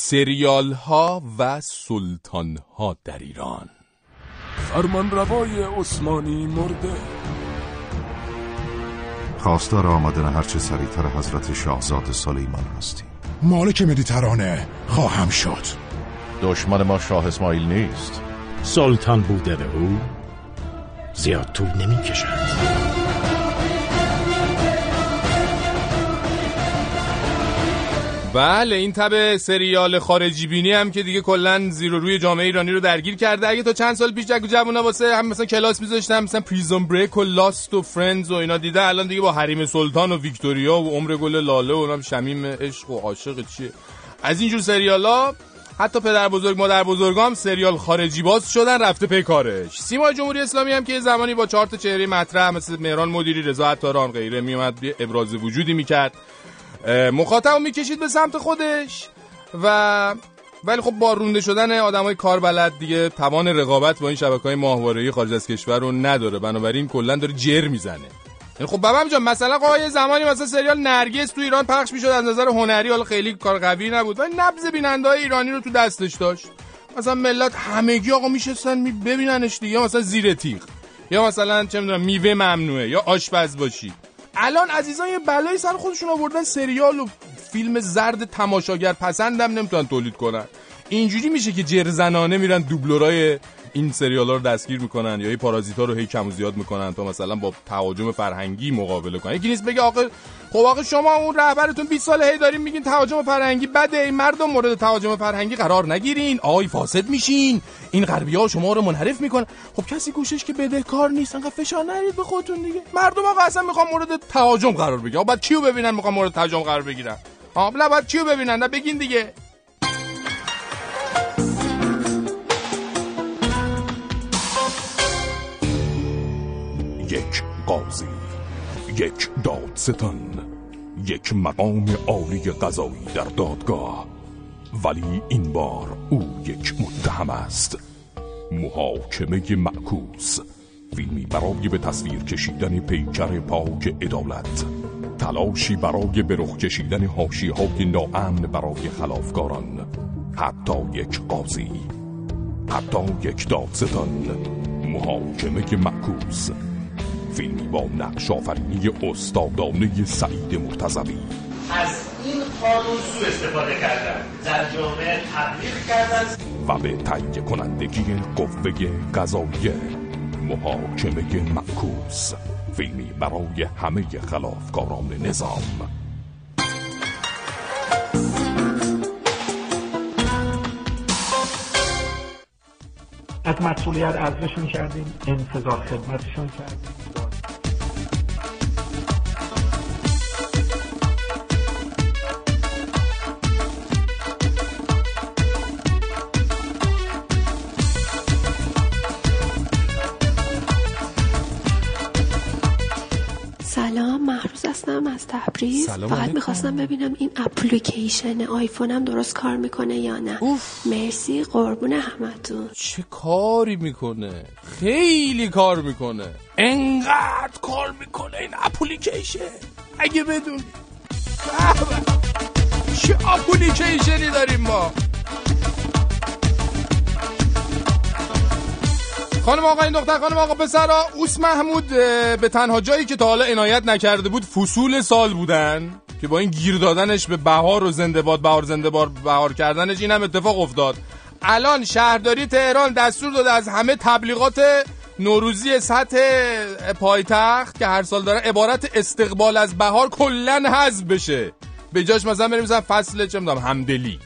سریال ها و سلطان ها در ایران. فرمان روای عثمانی مرده. خواستار آمدن هرچه سریعتر حضرت شاهزاده سلیمان هستیم. مالک مدیترانه خواهم شد. دشمن ما شاه اسماعیل نیست. سلطان بوده به او زیاد طول نمی کشد بله این تب سریال خارجی بینی هم که دیگه کلا زیر روی جامعه ایرانی رو درگیر کرده. اگه تا چند سال پیش جک و جوونا واسه هم مثلا کلاس میذاشتن مثلا Prison Break و Lost و Friends و اینا دیده الان دیگه با حریم سلطان و ویکتوریا و عمر گل لاله و اونم شمیم عشق و عاشق چیه از اینجور سریالا حتی پدر بزرگ مادر بزرگام سریال خارجی باز شدن رفته پی کارش. سیما جمهوری اسلامی هم که زمانی با چهار تا چهره مطرح مثل مهران مدیری رضا عطاران غیره میومد ابراز وجودی می‌کرد. مخاطب می‌کشید به سمت خودش و ولی خب با رونده شدن آدمای کاربلد دیگه توان رقابت با این شبکه های ماهواره‌ای خارج از کشور رو نداره. بنابراین کلا داره جر می‌زنه. یعنی خب بابام جان مثلا قای زمانی مثلا سریال نرگس تو ایران پخش می‌شد از نظر هنری حالا خیلی کار قوی نبود ولی نبض بیننده های ایرانی رو تو دستش داشت. مثلا ملت همگی آقا میشستن می ببیننش دیگه مثلا زیر تیغ یا مثلا چه می‌دونم میوه ممنوعه یا آشپز باشی. الان عزیزان یه بلایی سر خودشون آوردن سریال و فیلم زرد تماشاگر پسندم نمی‌تونن تولید کنن. اینجوری میشه که جرزنانه میرن دوبلورای این سریال ها رو دستگیر می‌کنن یا این پارازیتا رو هی کم و زیاد می‌کنن تا مثلا با تهاجم فرهنگی مقابله کنن. یکی نیست بگه آقا خب آقا شما اون رهبرتون 20 سال هی دارین میگین تهاجم فرهنگی بده این مردم مورد تهاجم فرهنگی قرار نگیرین. آی فاسد میشین. این غربی ها شما رو منحرف می‌کنن. خب کسی گوشش که بده کار نیست. انقدر فشار نرید به خودتون دیگه. مردم آقا اصلا می‌خوام مورد تهاجم قرار بگیرن. بعد کیو ببینن می‌خوام مورد تهاجم قرار بگیرن؟ ها بلا بعد کیو ببینن؟ بگین دیگه. قاضی یک دادستان یک مقام عالی قضایی در دادگاه. ولی این بار او یک متهم است. محاکمه معکوس فیلمی برای به تصویر کشیدن پیکر پاک عدالت تلاشی برای به رخ کشیدن حاشیه های ناامن برای خلافکاران. حتی یک قاضی حتی یک دادستان. محاکمه معکوس. فیلمی با نقش آفرینی استادانه سعید مرتضوی. از این قانون سوء استفاده کردن. در جامعه تبلیغ کردن. و به تهیه کنندگی قوه قضاییه محاکمه معکوس. فیلمی برای همه خلافکاران نظام. از مسئولیت ارزششون کردیم انتظار خدمتشون کردیم. هستم از تبریز فقط. می‌خواستم ببینم این اپلیکیشن آیفونم درست کار می‌کنه یا نه. مرسی قربون همتون. چه کاری می‌کنه؟ خیلی کار می‌کنه. انقدر کار می‌کنه این اپلیکیشن. اگه به. چه اپلیکیشنی داریم ما؟ خانم آقا این دختر خانم آقا پسرا اوس محمود به تنها جایی که تا حالا عنایت نکرده بود فصول سال بودن که با این گیر دادنش به بهار و زنده باد بهار زنده باد بهار کردنش این هم اتفاق افتاد. الان شهرداری تهران دستور داده از همه تبلیغات نوروزی سطح پایتخت که هر سال دارن عبارت استقبال از بهار کلا حذف بشه. به جاش مثلا بریم مثلا فصل چه می‌دونم همدلی.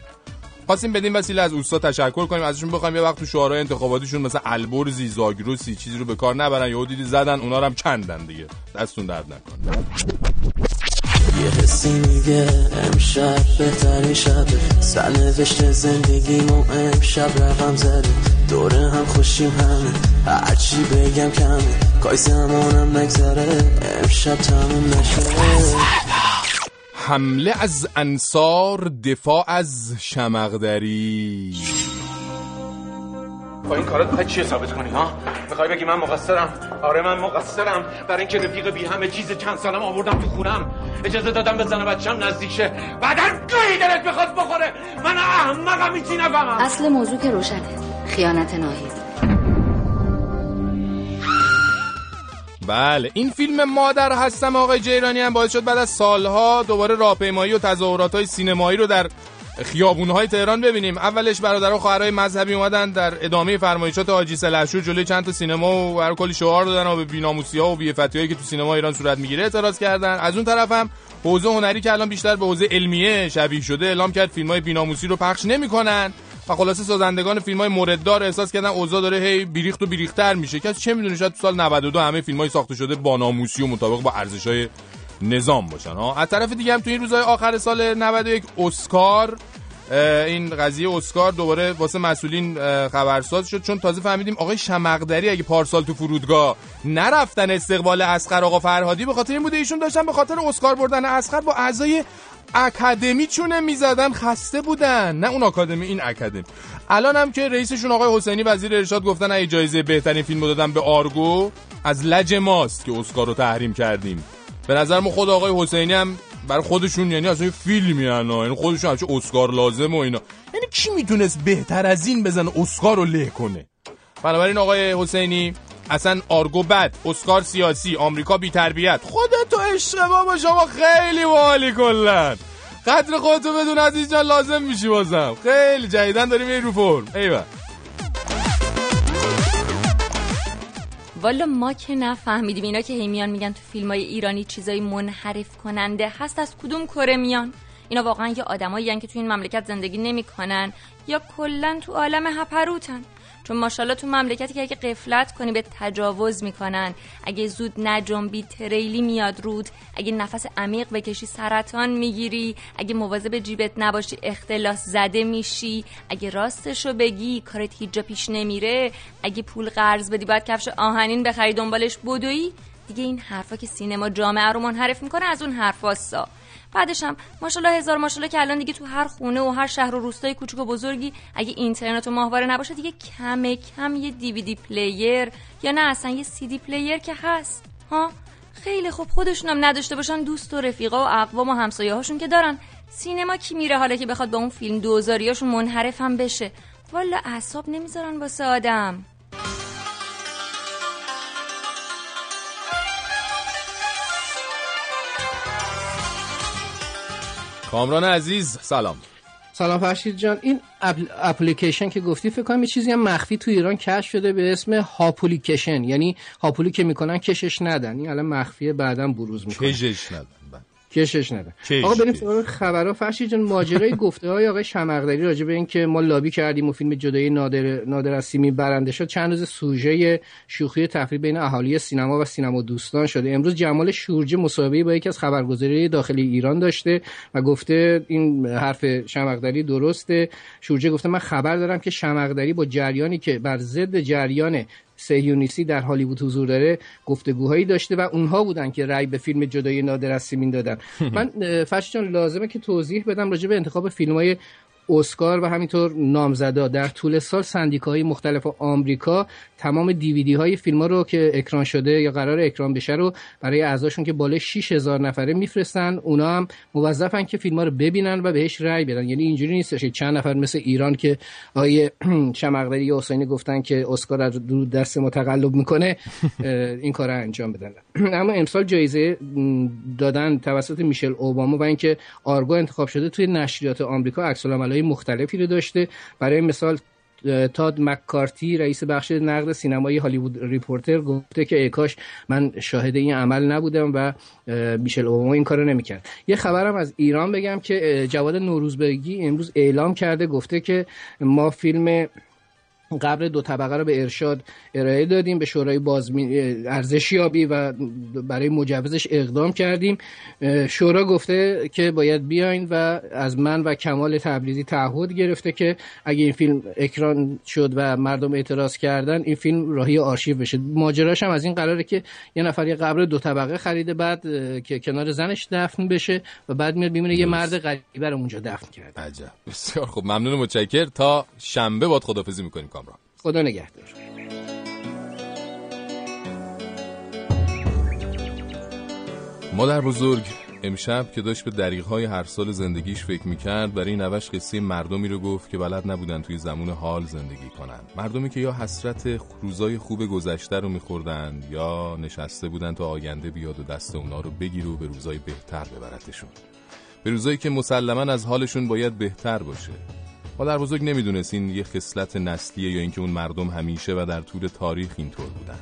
خواستیم بدیم وسیله از اوستا تشکر کنیم ازشون بخوایم یه وقت تو شعارهای انتخاباتیشون مثلا البرزی زاگروسی چیزی رو به کار نبرن یهو دیدی زدن اونا رو هم کندن دیگه. دستون درد نکنه. یه حسی میگه امشب بهترین شبه. سرنوشت زندگیمو امشب رقم زده. دوره هم خوشیم همه هرچی بگم کمه. کاش زمانم نگذره امشب تموم نشه. حمله از انصار دفاع از شمقدری با این کارات می‌خوای چی ثابت کنی ها؟ می‌خوای بگی من مقصرم؟ آره من مقصرم. برای اینکه رفیق بی همه چیز چند سالم آوردم تو خونم. اجازه دادم به زن بچم نزدیک شه. بعدا گاهی دلت می‌خواد بخوره. من احمقم هیچی نفهمم. اصل موضوع که روشنه. خیانت ناهید. بله. این فیلم مادر هستم آقای جیرانی هم باعث شد بعد از سالها دوباره راهپیمایی و تظاهرات های سینمایی رو در خیابونهای تهران ببینیم. اولش برادران خواهرای مذهبی اومدن در ادامه فرمایشات حاجی سلحشور جلوی چند تا سینما و برای کلی شعار دادن و به بی‌ناموسی ها و بی‌عفتی که تو سینما ایران صورت می‌گیره اعتراض کردن. از اون طرف هم حوزه هنری که الان بیشتر به حوزه علمیه شبیه شده اعلام کرد فیلم های بی‌ناموسی رو پخش نمی‌کنن. و خلاصه سازندگان فیلم های مورددار احساس کردن اوضاع داره هی بیریخت و بیریختر میشه. کسی چه می‌دونه شاید تو سال 92 همه فیلم های ساخته شده با ناموسی و مطابق با ارزش های نظام باشن ها از طرف دیگه هم تو این روزهای آخر سال 91 اسکار این قضیه اسکار دوباره واسه مسئولین خبرساز شد. چون تازه فهمیدیم آقای شمقدری اگه پارسال تو فرودگاه نرفتن استقبال اسقر آقا فرهادی به خاطر این بوده ایشون داشتن به خاطر اسکار بردن اسقر با اعضای اکادمی چونه می‌زدن خسته بودن. نه اون اکادمی این اکادمی. الان هم که رئیسشون آقای حسینی وزیر ارشاد گفتن اگه جایزه بهترین فیلم دادن به آرگو از لج ماست که اسکار رو تحریم کردیم. به نظر ما خود آقای حسینی هم برای خودشون یعنی اصلا فیلمی انا یعنی خودشون همچه اسکار لازم و اینا. یعنی کی می‌تونست بهتر از این بزنه اسکار رو له کنه؟ بنابراین آقای حسینی اصلا آرگو بد اسکار سیاسی آمریکا بی تربیت. خودتو عشق بابا شما خیلی والی کلن. قدر خودتو بدون عزیز جان لازم میشی بازم. خیلی جدیدن داریم میری رو فرم. ایوه والا ما که نفهمیدیم اینا که هی میان میگن تو فیلم های ایرانی چیزای منحرف کننده هست از کدوم کره میان؟ اینا واقعا یه آدمایی که تو این مملکت زندگی نمی‌کنن یا کلا تو عالم هپروتن. چون ماشاءالله تو مملکتی که اگه قفلت کنی به تجاوز می‌کنن. اگه زود نجنبی تریلی میاد رود اگه نفس عمیق بکشی سرطان می‌گیری. اگه مواظب جیبت نباشی اختلاس زده میشی. اگه راستشو بگی کارت هیچ جا پیش نمیره. اگه پول قرض بدی باید کفش آهنین بخری دنبالش. بدوی دیگه این حرفا که سینما جامعه رو منحرف می‌کنه از اون حرفاستا بعدش هم ماشاءالله هزار ماشاءالله که الان دیگه تو هر خونه و هر شهر و روستای کوچیک و بزرگی اگه اینترنت و ماهواره نباشه دیگه کم کم یه DVD player یا نه اصلا یه CD player که هست. ها؟ خیلی خوب خودشون هم نداشته باشن دوست و رفیقا و اقوام و همسایه هاشون که دارن. سینما کی میره حالا که بخواد با اون فیلم دوزاریاشون منحرف هم بشه؟ والا اعصاب نمی‌ذارن واسه آدم. کامران عزیز سلام. سلام فرشید جان. این اپل... اپلیکیشن که گفتی فکر کنم یه چیزی هم مخفی تو ایران کشف شده به اسم هاپولیکیشن. یعنی هاپولی که می‌کنن کشش ندن. این الان مخفیه بعدا بروز می‌کنه کشش ندن. کشش کش. آقا بریم سراغ خبرها. فرشید جان ماجرای گفته های آقای شمقدری راجع به اینکه ما لابی کردیم و فیلم جدایی نادر نادر از سیمی برنده شد. چند روز سوژه شوخی تفریح بین اهالی سینما و سینما دوستان شده. امروز جمال شورجه مصاحبه با یکی از خبرگزاری داخلی ایران داشته و گفته این حرف شمقدری درسته. شورجه گفته من خبر دارم که شمقدری با جریانی که بر ضد جریان سهیونیستی در هالیوود حضور داره گفتگوهایی داشته و اونها بودن که رأی به فیلم جدای نادر از سیمین دادن. من جان لازمه که توضیح بدم راجع به انتخاب فیلم های اسکار و همینطور نامزدا. در طول سال سندیکاهای مختلف آمریکا تمام دیویدی های فیلم ها رو که اکران شده یا قرار اکران بشه رو برای اعضاشون که بالای 6000 نفره میفرستن اونا هم موظفن که فیلم ها رو ببینن و بهش رأی بدن. یعنی اینجوری نیستش که چند نفر مثل ایران که آقای شمقدری یا حسینی گفتن که اسکار از دور دست ما تقلب می‌کنه این کار انجام بدن. اما امسال جایزه دادن توسط میشل اوباما و اینکه آرگو انتخاب شده توی نشریات آمریکا عکس العملای مختلفی رو داشته. برای مثال تاد مک‌کارتی رئیس بخش نقد سینمایی هالیوود ریپورتر گفته که ای کاش من شاهد این عمل نبودم و میشل اوباما این کارو نمی‌کرد. یه خبرم از ایران بگم که جواد نوروزبگی امروز اعلام کرده گفته که ما فیلم قبر دو طبقه رو به ارشاد ارائه دادیم به شورای بازمی ارزشیابی و برای مجوزش اقدام کردیم. شورا گفته که باید بیاین و از من و کمال تبریزی تعهد گرفته که اگه این فیلم اکران شد و مردم اعتراض کردن این فیلم راهی آرشیو بشه. ماجراش هم از این قراره که یه نفر یه قبر دو طبقه خریده بعد که کنار زنش دفن بشه و بعد میاد می‌بینه یه مرد غریبه رو اونجا دفن کرده. عجب. بسیار خوب. ممنون و متشکر تا شنبه باد خدافزی می‌کنیم خدا نگهدار. مادر بزرگ امشب که داشت به دریغهای هر سال زندگیش فکر می‌کرد برای نوش قصه مردمی رو گفت که بلد نبودن توی زمون حال زندگی کنن. مردمی که یا حسرت روزای خوب گذشته رو میخوردن یا نشسته بودن تا آینده بیاد و دست اونا رو بگیر و به روزای بهتر ببرتشون. به روزایی که مسلما از حالشون باید بهتر باشه. مادر بزرگ نمی‌دونست این یه خصلت نسلیه یا اینکه اون مردم همیشه و در طول تاریخ اینطور بودن.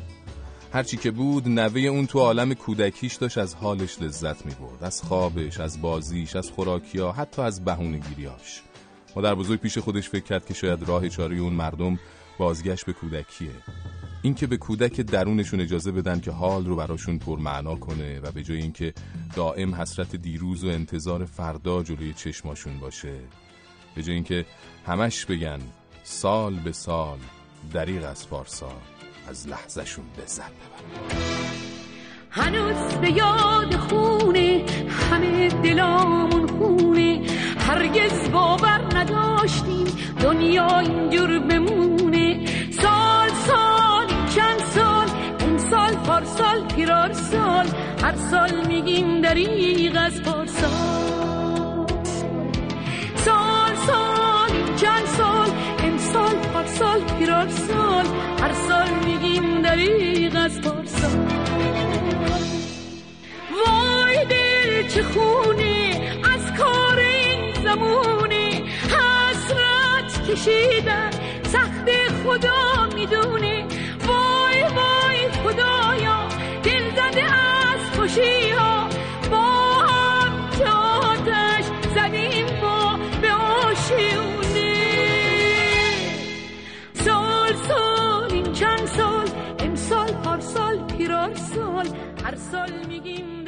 هرچی که بود نوه اون تو عالم کودکیش داشت از حالش لذت می‌برد. از خوابش از بازیش از خوراکیا حتی از بهونه‌گیریاش. مادر بزرگ پیش خودش فکر کرد که شاید راه چاره اون مردم بازگشت به کودکیه. اینکه به کودک درونشون اجازه بدن که حال رو براشون پرمعنا کنه و به جای اینکه دائم حسرت دیروز و انتظار فردا جلوی چشماشون باشه به جای اینکه همش بگن سال به سال دریغ از پارسال از لحظهشون لذت ببرن. هنوز به یاد خونه همه دلامون خونه. هرگز باور نداشتیم دنیا اینجور بمونه. سال سال چند سال این سال پارسال پیرار سال. هر سال میگیم دریغ از پارسال پیرار سال هر سال میگیم دریغ از پارسال. وای دل چه خونه از کار این زمونه حسرت کشیدن سخت خدا می‌دونه وای وای خدایا دل زده از خوشی. سال میگیم